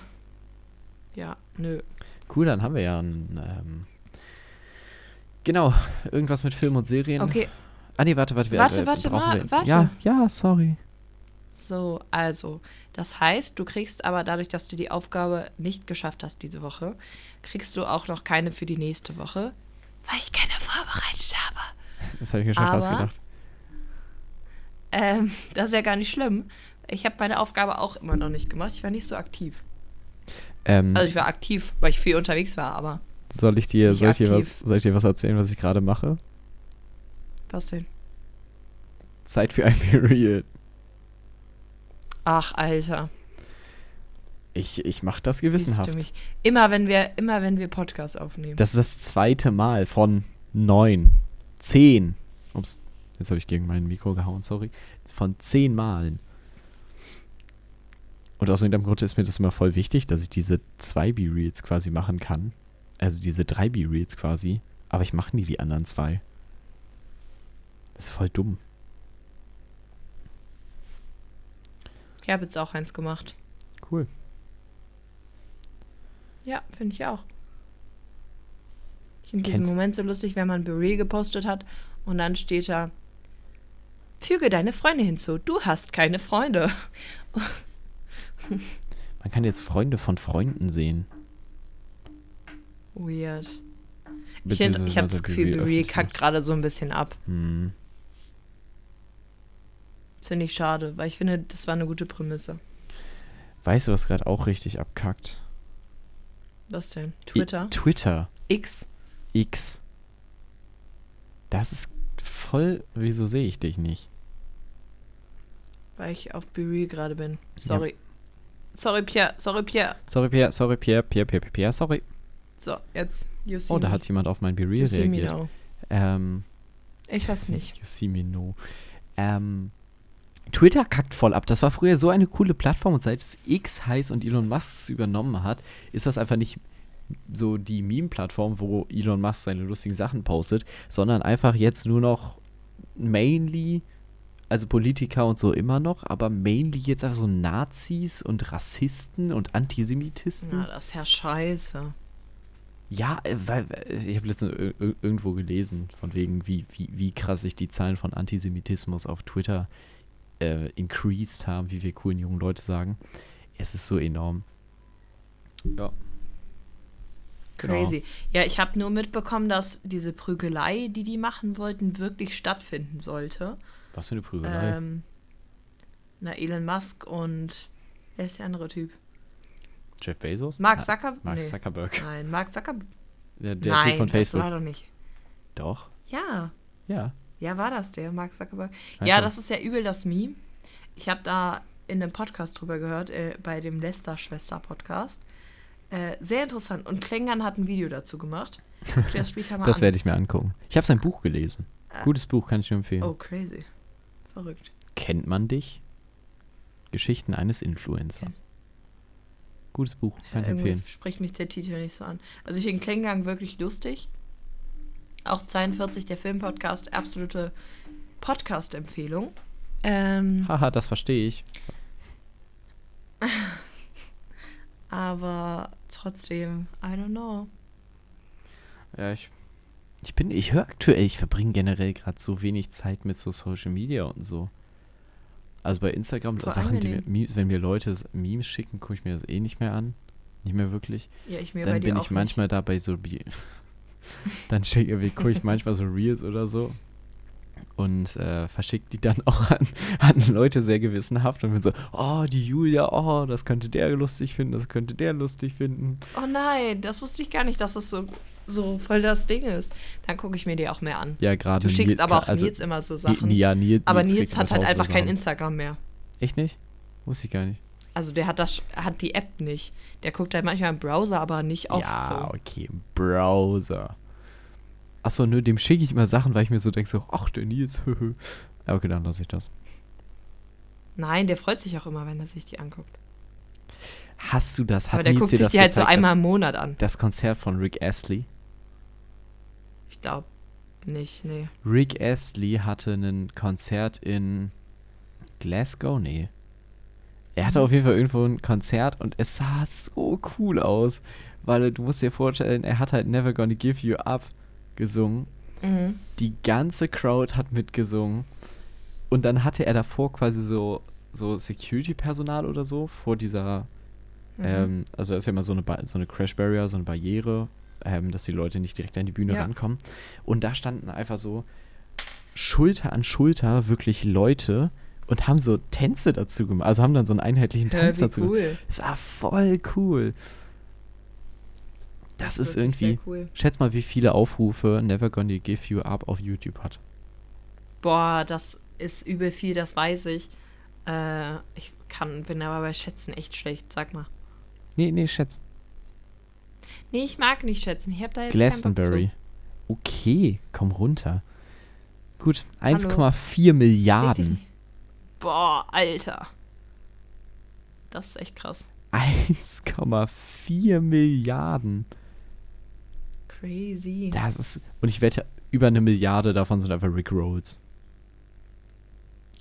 S1: Ja, nö.
S2: Cool, dann haben wir ja ein, ähm, genau, irgendwas mit Film und Serien.
S1: Okay,
S2: Ah nee, warte, warte.
S1: Warte,
S2: äh,
S1: warte, ma-
S2: wir-
S1: warte.
S2: Ja, ja, sorry.
S1: so, also, das heißt, du kriegst aber dadurch, dass du die Aufgabe nicht geschafft hast diese Woche, kriegst du auch noch keine für die nächste Woche, weil ich keine vorbereitet habe.
S2: Das habe ich mir schon fast gedacht.
S1: Ähm, das ist ja gar nicht schlimm. Ich habe meine Aufgabe auch immer noch nicht gemacht. Ich war nicht so aktiv.
S2: Ähm,
S1: Also ich war aktiv, weil ich viel unterwegs war, aber
S2: soll ich dir, soll ich dir, was, soll ich dir was erzählen, was ich gerade mache?
S1: was denn?
S2: Zeit für ein Period.
S1: Ach, Alter.
S2: Ich, ich mache das gewissenhaft.
S1: Immer wenn wir, immer wenn wir Podcasts aufnehmen.
S2: Das ist das zweite Mal von neun, zehn. Ups, jetzt habe ich gegen mein Mikro gehauen, sorry. Von zehn Malen. Und aus irgendeinem Grund ist mir das immer voll wichtig, dass ich diese zwei B-Reels quasi machen kann. Also diese drei B-Reels quasi. Aber ich mache nie die anderen zwei. Das ist voll dumm.
S1: Ich habe jetzt auch eins gemacht.
S2: Cool.
S1: Ja, finde ich auch. Ich finde diesen Moment so lustig, wenn man Beret gepostet hat und dann steht da, füge deine Freunde hinzu. Du hast keine Freunde.
S2: Man kann jetzt Freunde von Freunden sehen.
S1: Weird. Ich, ich habe das Gefühl,
S2: öffentlich
S1: kackt gerade so ein bisschen ab.
S2: Hm.
S1: Das finde ich schade, weil ich finde, das war eine gute Prämisse.
S2: Weißt du, was gerade auch richtig abkackt?
S1: Was denn? Twitter?
S2: I Twitter.
S1: X?
S2: X. Das ist voll. Wieso sehe ich dich nicht?
S1: Weil ich auf Be Real gerade bin. Sorry. Sorry, Pierre. Sorry, Pierre.
S2: Sorry, Pierre, sorry, Pierre, Pierre, Pierre, Pierre, Pierre, sorry.
S1: So, jetzt. You see
S2: Oh, da
S1: me.
S2: hat jemand auf mein Real
S1: see me
S2: reagiert.
S1: now.
S2: Ähm,
S1: Ich weiß nicht.
S2: You see me no. Ähm, Twitter kackt voll ab. Das war früher so eine coole Plattform und seit es X heißt und Elon Musk es übernommen hat, ist das einfach nicht so die Meme-Plattform, wo Elon Musk seine lustigen Sachen postet, sondern einfach jetzt nur noch mainly, also Politiker und so immer noch, aber mainly jetzt einfach so Nazis und Rassisten und Antisemitisten.
S1: Na, das ist ja scheiße.
S2: Ja, äh, weil äh, ich habe letztens ir- ir- irgendwo gelesen, von wegen, wie, wie, wie krass sich die Zahlen von Antisemitismus auf Twitter äh, increased haben, wie wir coolen jungen Leute sagen. Es ist so enorm. Ja. Genau.
S1: Crazy. Ja, ich habe nur mitbekommen, dass diese Prügelei, die die machen wollten, wirklich stattfinden sollte.
S2: Was für eine Prügelei.
S1: Ähm, na, Elon Musk und wer ist der andere Typ?
S2: Jeff Bezos?
S1: Mark Zuckerberg?
S2: Mark
S1: nee.
S2: Zuckerberg.
S1: Nein, Mark Zuckerberg.
S2: Der, der
S1: Nein,
S2: Typ von
S1: das
S2: Facebook.
S1: war doch nicht.
S2: Doch.
S1: Ja,
S2: Ja.
S1: Ja, war das der, Mark Zuckerberg.
S2: Nein,
S1: ja, das ist ja übel das Meme. Ich habe da in einem Podcast drüber gehört, äh, bei dem Lester-Schwester-Podcast. Äh, sehr interessant. Und Klängern hat ein Video dazu gemacht. Dir Das
S2: Das werde ich mir angucken. Ich habe sein Buch gelesen. Gutes Buch, kann ich nur empfehlen.
S1: Oh, crazy. Verrückt.
S2: Kennt man dich? Geschichten eines Influencers. Gutes Buch, kann ich
S1: Irgendwie
S2: empfehlen.
S1: spricht mich der Titel nicht so an. Also ich finde Klängern wirklich lustig. Auch 42, der Filmpodcast, absolute Podcast-Empfehlung. Ähm,
S2: Haha, das verstehe ich.
S1: aber trotzdem, I don't know.
S2: Ja, ich, ich bin, ich höre aktuell, ich verbringe generell gerade so wenig Zeit mit so Social Media und so. Also bei Instagram,
S1: Voll
S2: Sachen, die mir, wenn mir Leute Memes schicken, gucke ich mir das eh nicht mehr an. Nicht mehr wirklich.
S1: Ja, ich mir bei
S2: Dann
S1: dir
S2: bin ich manchmal da bei so, dann schicke gucke ich manchmal so Reels oder so und äh, verschicke die dann auch an, an Leute sehr gewissenhaft und bin so, oh, die Julia, oh, das könnte der lustig finden, das könnte der lustig finden.
S1: Oh nein, das wusste ich gar nicht, dass es so, so voll das Ding ist. Dann gucke ich mir die auch mehr an.
S2: Ja, gerade
S1: Du schickst
S2: Nils-
S1: aber auch
S2: also,
S1: Nils immer so Sachen.
S2: Ja, Nils,
S1: aber
S2: Nils
S1: Nils hat
S2: immer
S1: halt einfach
S2: tausende
S1: kein. Instagram mehr.
S2: Echt nicht? Wusste ich gar nicht.
S1: Also der hat das, hat die App nicht. Der guckt halt manchmal im Browser, aber nicht oft
S2: ja,
S1: so.
S2: okay, Browser. Achso, nö, dem schicke ich immer Sachen, weil ich mir so denke, so, ach, der Nils, höhö. Ja, okay, dann lasse ich das.
S1: Nein, der freut sich auch immer, wenn er sich die anguckt.
S2: Hast du das? Hat
S1: aber der
S2: Nils
S1: guckt sich die halt so
S2: gezeigt,
S1: einmal
S2: das,
S1: im Monat an.
S2: das Konzert von Rick Astley?
S1: Ich glaube nicht, nee.
S2: Rick Astley hatte ein Konzert in Glasgow? Nee. Er hatte auf jeden Fall irgendwo ein Konzert und es sah so cool aus. Weil du musst dir vorstellen, er hat halt Never Gonna Give You Up gesungen.
S1: Mhm.
S2: Die ganze Crowd hat mitgesungen. Und dann hatte er davor quasi so, so Security-Personal oder so vor dieser,
S1: Mhm.
S2: ähm, also da ist ja immer so eine, Ba- so eine Crash Barrier, so eine Barriere, ähm, dass die Leute nicht direkt an die Bühne
S1: Ja.
S2: rankommen. Und da standen einfach so Schulter an Schulter wirklich Leute und haben so Tänze dazu gemacht. Also haben dann so einen einheitlichen
S1: Ja,
S2: Tanz
S1: wie
S2: dazu gemacht.
S1: cool.
S2: Das war voll cool. Das ist
S1: Wirklich
S2: irgendwie.
S1: Cool.
S2: Schätz mal, wie viele Aufrufe Never Gonna Give You Up auf YouTube hat.
S1: Boah, das ist übel viel, das weiß ich. Äh, ich kann, bin aber bei Schätzen echt schlecht. Sag mal.
S2: Nee, nee, schätz.
S1: Nee, ich mag nicht schätzen. Ich hab da jetzt
S2: Glastonbury. Okay, komm runter. Gut,
S1: Hallo.
S2: 1,4
S1: Richtig
S2: Milliarden.
S1: nicht. Boah, Alter. Das ist echt krass.
S2: 1,4 Milliarden.
S1: Crazy.
S2: Das ist. Und ich wette, über eine Milliarde davon sind einfach Rick Rolls.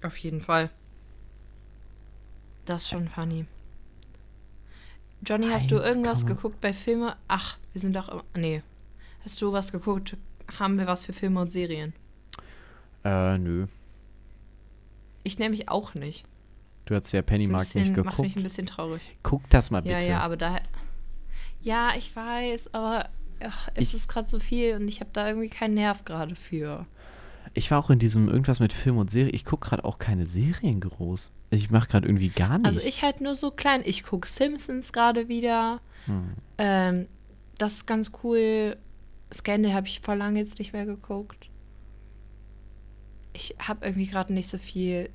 S1: Auf jeden Fall. Das ist schon funny. Johnny, hast du irgendwas
S2: 1,-
S1: geguckt bei Filme? Ach, wir sind doch. immer- Nee. Hast du was geguckt? Haben wir was für Filme und Serien?
S2: Äh, nö.
S1: Ich nämlich auch nicht.
S2: Du hast ja
S1: Das
S2: Pennymark
S1: bisschen-
S2: nicht
S1: Macht mich
S2: geguckt.
S1: ein bisschen traurig.
S2: Guck das mal bitte.
S1: Ja, ja, aber da. Ja, ich weiß, aber ach, es
S2: Ich-
S1: ist gerade so viel und ich habe da irgendwie keinen Nerv gerade für.
S2: Ich war auch in diesem irgendwas mit Film und Serie. Ich gucke gerade auch keine Serien groß. Ich mache gerade irgendwie gar nichts.
S1: Also ich halt nur so klein. Ich gucke Simpsons gerade wieder.
S2: Hm.
S1: Ähm, das ist ganz cool. Scandal habe ich vor lange jetzt nicht mehr geguckt. Ich habe irgendwie gerade nicht so viel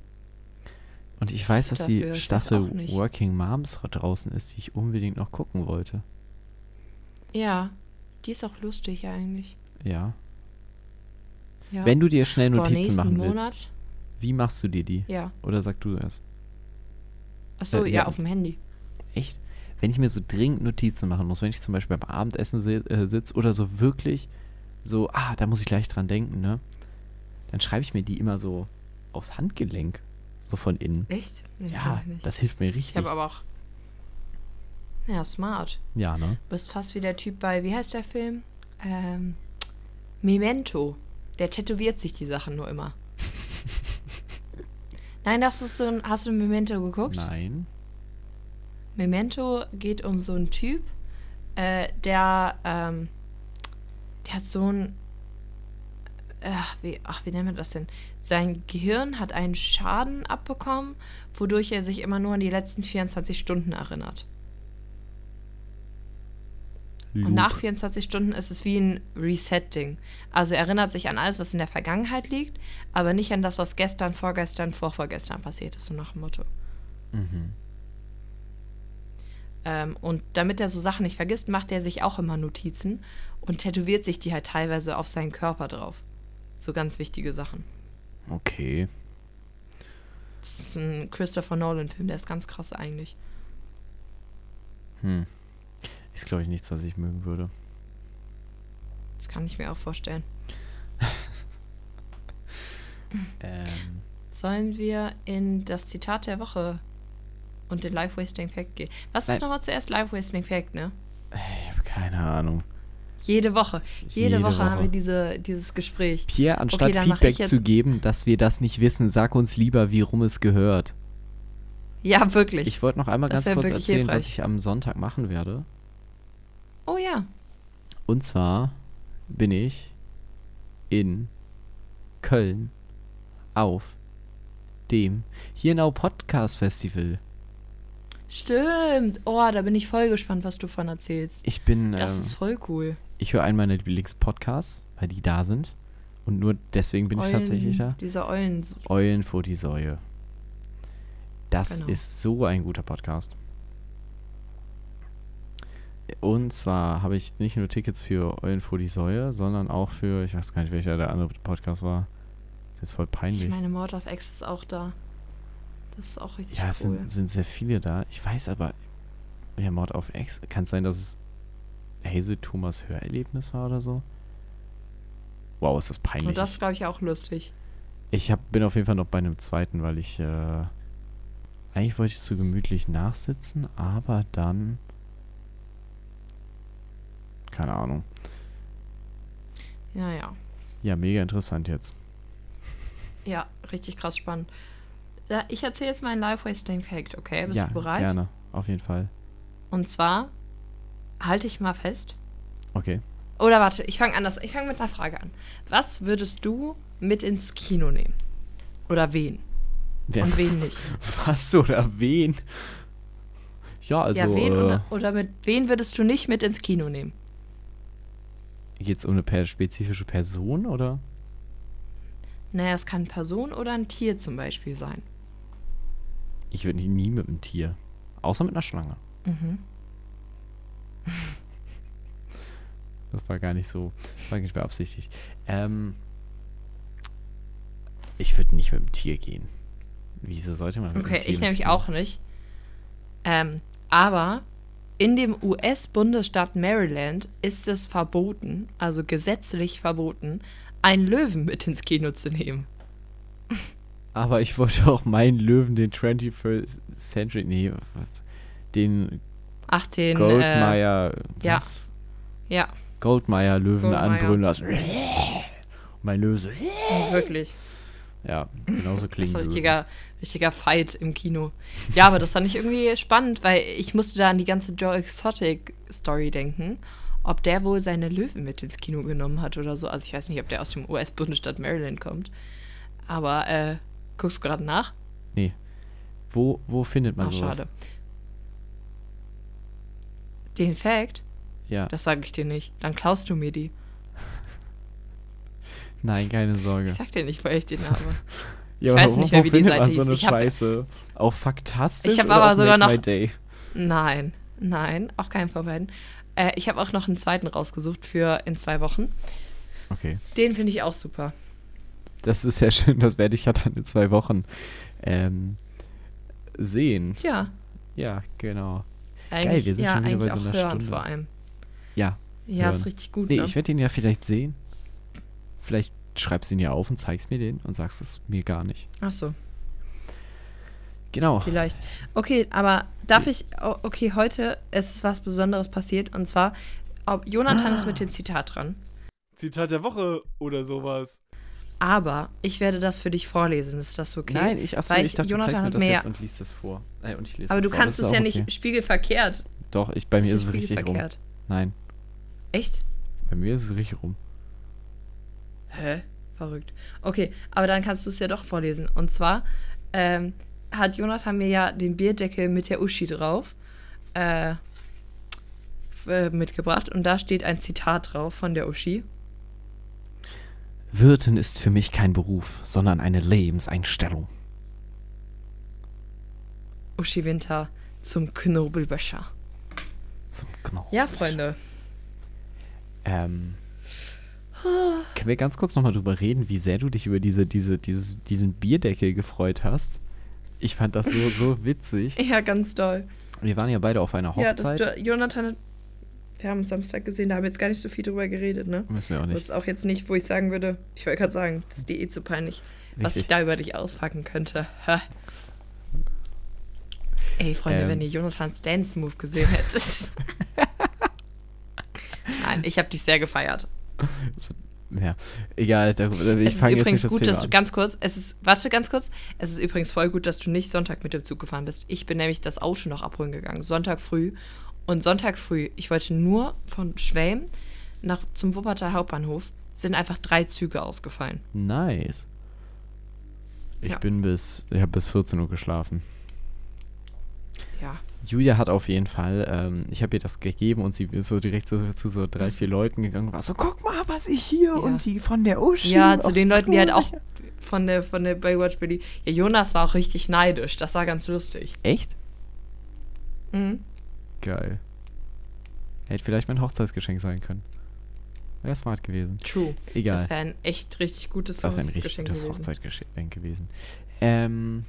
S2: Und ich weiß, dass
S1: Dafür,
S2: die Staffel. Working Moms draußen ist, die ich unbedingt noch gucken wollte.
S1: Ja, die ist auch lustig eigentlich.
S2: Ja.
S1: Ja.
S2: Wenn du dir schnell
S1: Boah,
S2: Notizen
S1: nächsten
S2: machen willst,
S1: Monat.
S2: wie machst du dir die?
S1: Ja.
S2: Oder sag du das?
S1: Achso,
S2: Äh,
S1: ja,
S2: ja.
S1: auf dem Handy.
S2: Echt? Wenn ich mir so dringend Notizen machen muss, wenn ich zum Beispiel beim Abendessen äh, sitze oder so wirklich so, ah, da muss ich gleich dran denken, ne? Dann schreibe ich mir die immer so aufs Handgelenk. So von innen.
S1: Echt? Nee,
S2: ja,
S1: ich
S2: das hilft mir
S1: Ich
S2: richtig.
S1: habe aber auch. Ja, smart.
S2: ja, ne?
S1: Du bist fast wie der Typ bei, wie heißt der Film? Ähm, Memento. Der tätowiert sich die Sachen nur immer. Nein, das ist so ein. Hast du Memento geguckt?
S2: Nein.
S1: Memento geht um so einen Typ, äh, der, ähm, der hat so ein, ach wie, ach, wie nennt man das denn? Sein Gehirn hat einen Schaden abbekommen, wodurch er sich immer nur an die letzten 24 Stunden erinnert. Und nach
S2: Loop.
S1: 24 Stunden ist es wie ein Resetting. Also er erinnert sich an alles, was in der Vergangenheit liegt, aber nicht an das, was gestern, vorgestern, vorvorgestern passiert ist, so nach dem Motto.
S2: Mhm.
S1: Ähm, und damit er so Sachen nicht vergisst, macht er sich auch immer Notizen und tätowiert sich die halt teilweise auf seinen Körper drauf. So ganz wichtige Sachen.
S2: Okay.
S1: Das ist ein Christopher Nolan-Film, der ist ganz krass eigentlich.
S2: Hm. Ist, glaube ich, nichts, was ich mögen würde.
S1: Das kann ich mir auch vorstellen.
S2: Ähm,
S1: Sollen wir in das Zitat der Woche und den Life-Wasting Fact gehen? Was ist nochmal zuerst Life-Wasting Fact, ne?
S2: ich habe keine Ahnung.
S1: Jede Woche. Jede,
S2: Jede
S1: Woche, haben
S2: Woche.
S1: wir diese, dieses Gespräch.
S2: Pierre, anstatt
S1: ich
S2: Feedback zu geben, dass wir das nicht wissen, sag uns lieber, wie rum es gehört.
S1: Ja, wirklich.
S2: Ich wollte noch einmal
S1: Das
S2: ganz kurz erzählen, was
S1: hilfreich.
S2: ich am Sonntag machen werde.
S1: oh ja.
S2: Und zwar bin ich in Köln auf dem Hiernau Podcast Festival.
S1: Stimmt. Oh, da bin ich voll gespannt, was du von erzählst.
S2: Ich bin,
S1: Das
S2: ähm,
S1: ist voll cool.
S2: Ich höre einen meiner Lieblingspodcasts, weil die da sind. Und nur deswegen bin ich
S1: Eulen-
S2: tatsächlich da.
S1: Dieser Eulen.
S2: Eulen vor die Säue. Das
S1: Genau.
S2: ist so ein guter Podcast. Und zwar habe ich nicht nur Tickets für Eulen vor die Säue, sondern auch für, ich weiß gar nicht, welcher der andere Podcast war. Das ist voll peinlich.
S1: Ich meine, Mord of X ist auch da. Das ist auch richtig
S2: ja, es
S1: cool.
S2: sind, sind sehr viele da. Ich weiß aber, ja, Mord auf Ex, kann es sein, dass es Hazel Thomas Hörerlebnis war oder so? Wow, ist das peinlich.
S1: Und das glaube ich auch lustig.
S2: Ich hab, bin auf jeden Fall noch bei einem zweiten, weil ich, äh, eigentlich wollte ich zu gemütlich nachsitzen, aber dann, keine Ahnung.
S1: Ja, ja.
S2: Ja, mega interessant jetzt.
S1: Ja, richtig krass spannend. Ja, ich erzähle jetzt meinen Life-Wasting Fact, okay? Bist
S2: ja,
S1: du bereit?
S2: gerne, auf jeden Fall.
S1: Und zwar, halte ich mal fest.
S2: Okay.
S1: Oder warte, ich fange anders. Ich fange mit einer Frage an. Was würdest du mit ins Kino nehmen? Oder wen?
S2: Wer,
S1: Und wen nicht?
S2: was oder wen? Ja, also,
S1: ja, wen
S2: äh,
S1: oder, oder mit wen würdest du nicht mit ins Kino nehmen?
S2: geht's um eine per spezifische Person oder?
S1: Naja, es kann eine Person oder ein Tier zum Beispiel sein.
S2: Ich würde nie mit einem Tier. Außer mit einer Schlange.
S1: Mhm.
S2: Das war gar nicht so, war nicht beabsichtigt. Ähm, ich würde nicht mit dem Tier gehen. Wieso sollte man mit
S1: Okay,
S2: einem Tier
S1: ich
S2: ins
S1: nämlich
S2: Kino?
S1: auch nicht. Ähm, aber in dem US-Bundesstaat Maryland ist es verboten, also gesetzlich verboten, einen Löwen mit ins Kino zu nehmen.
S2: Aber ich wollte auch meinen Löwen, den 21st Century, nee, den
S1: Ach, den. Äh,
S2: Goldmeier,
S1: ja.
S2: was?
S1: ja,
S2: Goldmeier Löwen
S1: Goldmeier.
S2: anbrüllen lassen. Und mein Löwe
S1: wirklich.
S2: ja, genauso
S1: Das
S2: klingen
S1: ist richtiger, richtiger Fight im Kino. Ja, aber das fand ich irgendwie spannend, weil ich musste da an die ganze Joe Exotic Story denken. Ob der wohl seine Löwen mit ins Kino genommen hat oder so. Also ich weiß nicht, ob der aus dem US-Bundesstaat Maryland kommt. Aber, äh, guckst du gerade nach?
S2: Nee. Wo, wo findet man
S1: Ach,
S2: sowas?
S1: schade. Den Fact,
S2: Ja,
S1: das sage ich dir nicht. Dann klaust du mir die.
S2: nein, keine Sorge.
S1: Ich sag dir nicht, weil ich den habe.
S2: Ja,
S1: weiß
S2: aber
S1: nicht mehr, wie die Seite
S2: so
S1: hieß.
S2: eine
S1: Ich hab-
S2: Scheiße. Auf Faktastisch
S1: Ich hab
S2: oder
S1: aber sogar noch-? Nein, nein, auch kein von beiden. Äh, ich habe auch noch einen zweiten rausgesucht für in zwei Wochen.
S2: Okay.
S1: Den finde ich auch super.
S2: Das ist ja schön, das werde ich ja dann in zwei Wochen ähm, sehen.
S1: Ja,
S2: Ja, genau.
S1: Eigentlich,
S2: wir sind
S1: ja,
S2: schon wieder bei so einer
S1: hören
S2: Stunde.
S1: vor allem.
S2: Ja.
S1: Ja,
S2: Hören.
S1: ist richtig gut,
S2: Nee,
S1: ne?
S2: ich werde den ja vielleicht sehen. Vielleicht schreibst du ihn ja auf und zeigst mir den und sagst es mir gar nicht.
S1: Ach so,
S2: Genau.
S1: vielleicht. Okay, aber darf ich, oh, okay, heute ist was Besonderes passiert und zwar, ob Jonathan ist mit dem Zitat dran.
S3: Zitat der Woche oder sowas.
S1: Aber ich werde das für dich vorlesen. Ist das okay?
S2: Nein, ich, achso,
S1: Weil
S2: ich dachte,
S1: Jonathan
S2: zeigst mir
S1: hat
S2: das
S1: mir
S2: jetzt und liest das vor. Äh, und ich lese
S1: Aber du
S2: vor.
S1: kannst es ja
S2: auch
S1: nicht
S2: okay.
S1: spiegelverkehrt.
S2: Doch, ich, bei mir
S1: Das
S2: ist es richtig rum. Nein,
S1: Echt?
S2: bei mir ist es richtig rum.
S1: Hä? Verrückt. Okay, aber dann kannst du es ja doch vorlesen. Und zwar ähm, hat Jonathan mir ja den Bierdeckel mit der Uschi drauf äh, äh, mitgebracht. Und da steht ein Zitat drauf von der Uschi.
S2: Wirten ist für mich kein Beruf, sondern eine Lebenseinstellung.
S1: Uschi Winter zum Knobelböscher.
S2: Zum Knopf.
S1: Ja, Freunde.
S2: Ähm, können wir ganz kurz nochmal drüber reden, wie sehr du dich über diese, diese, dieses, diesen Bierdeckel gefreut hast? Ich fand das so, so witzig.
S1: Ja, ganz doll.
S2: Wir waren ja beide auf einer
S1: Ja, dass
S2: Hochzeit.
S1: du, Jonathan, wir haben uns Samstag gesehen, da haben wir jetzt gar nicht so viel drüber geredet, ne?
S2: Müssen wir auch
S1: Das
S2: nicht.
S1: ist auch jetzt nicht, wo ich sagen würde, ich wollte gerade sagen, das ist dir eh zu peinlich, was ich
S2: Richtig.
S1: da über dich auspacken könnte. Ey, Freunde,
S2: Ähm.
S1: wenn ihr Jonathans Dance-Move gesehen hättet. Nein, ich habe dich sehr gefeiert.
S2: So, ja, egal. Darüber, ich
S1: es ist übrigens
S2: nicht das
S1: gut,
S2: Thema
S1: dass du
S2: an.
S1: ganz kurz, es ist, warte ganz kurz, es ist übrigens voll gut, dass du nicht Sonntag mit dem Zug gefahren bist. Ich bin nämlich das Auto noch abholen gegangen, Sonntag früh. Und Sonntag früh, ich wollte nur von Schwelm nach zum Wuppertal Hauptbahnhof, sind einfach drei Züge ausgefallen.
S2: Nice. Ich
S1: Ja.
S2: bin bis, ich habe bis 14 Uhr geschlafen.
S1: Ja.
S2: Julia hat auf jeden Fall, ähm, ich habe ihr das gegeben und sie ist so direkt so, zu so drei,
S1: Was?
S2: vier Leuten gegangen und war so, guck mal, was ich hier
S1: Ja.
S2: und die von der Uschi.
S1: Ja, zu den Leuten, die halt auch von der, von der Baywatch Billy. Ja, Jonas war auch richtig neidisch. Das war ganz lustig.
S2: Echt?
S1: Mhm.
S2: Geil. Hätte vielleicht mein Hochzeitsgeschenk sein können. Wäre smart gewesen.
S1: True.
S2: Egal.
S1: Das wäre ein echt richtig gutes
S2: Das wäre ein richtig
S1: Hochzeitsgeschenk
S2: gutes
S1: gewesen.
S2: Hochzeitgeschenk gewesen. Ähm.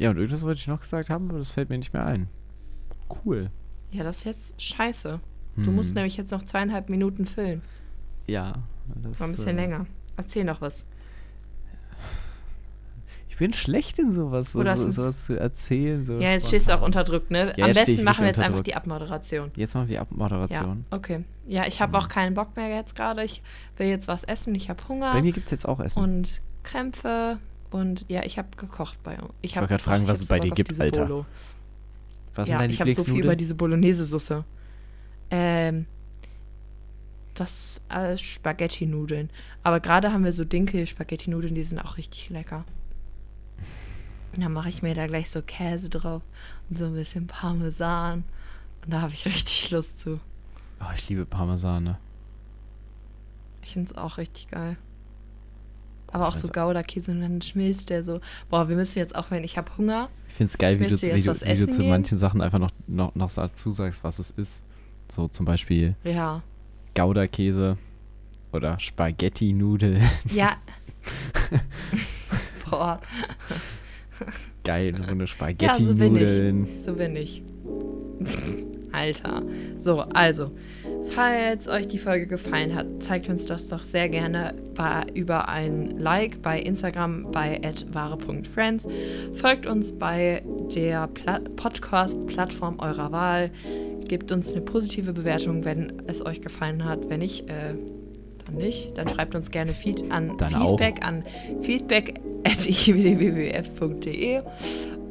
S2: Ja, und irgendwas wollte ich noch gesagt haben, aber das fällt mir nicht mehr ein. Cool.
S1: Ja, das ist jetzt scheiße. Du musst
S2: Hm.
S1: nämlich jetzt noch zweieinhalb Minuten füllen.
S2: Ja. Das,
S1: War ein bisschen
S2: äh,
S1: länger. Erzähl noch was.
S2: Ich bin schlecht in sowas, so,
S1: Oder
S2: so, sowas zu erzählen. So
S1: Ja, jetzt stehst du auch
S2: spontan.
S1: unter Druck, ne?
S2: Ja,
S1: Am besten
S2: ich
S1: machen wir jetzt einfach die Abmoderation.
S2: Jetzt machen wir
S1: Ja,
S2: Abmoderation.
S1: okay. Ja, ich habe auch keinen Bock mehr jetzt gerade. Ich will jetzt was essen. Ich habe Hunger
S2: Bei mir gibt es jetzt auch Essen.
S1: und Krämpfe. Und ja, ich habe gekocht bei Ich, hab-
S2: wollte grad fragen,
S1: ich
S2: was es bei dir gibt, Alter.
S1: Bolo.
S2: Was
S1: ja,
S2: sind deine
S1: ich habe so viel über diese Bolognese-Soße. Ähm, das äh, Spaghetti-Nudeln. Aber gerade haben wir so Dinkel-Spaghetti-Nudeln, die sind auch richtig lecker. Dann mache ich mir da gleich so Käse drauf und so ein bisschen Parmesan. Und da habe ich richtig Lust zu.
S2: Oh, ich liebe Parmesan, ne?
S1: Ich finde es auch richtig geil. Aber auch so Gouda-Käse und dann schmilzt der so. Boah, wir müssen jetzt auch, wenn ich habe Hunger.
S2: Ich finde es geil, wie du, wie du, wie du zu
S1: gehen.
S2: manchen Sachen einfach noch, noch, noch dazu sagst, was es ist. So zum Beispiel
S1: Ja.
S2: Gouda-Käse oder Spaghetti-Nudel.
S1: Ja. Boah.
S2: Geil, eine Runde
S1: Ja, so bin
S2: Spaghetti-Nudeln.
S1: ich. So bin ich. Alter. So, also, falls euch die Folge gefallen hat, zeigt uns das doch sehr gerne bei, über ein Like bei Instagram bei wahre.friends. Folgt uns bei der Pla Podcast-Plattform eurer Wahl. Gebt uns eine positive Bewertung, wenn es euch gefallen hat. Wenn nicht, äh, dann nicht. Dann schreibt uns gerne Feed an
S2: Dann auch.
S1: Feedback feedback.iwwf.de.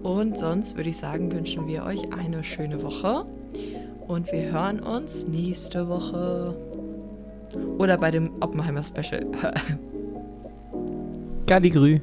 S1: Und sonst würde ich sagen, wünschen wir euch eine schöne Woche. Und wir hören uns nächste Woche. Oder bei dem Oppenheimer Special.
S2: Galligrü.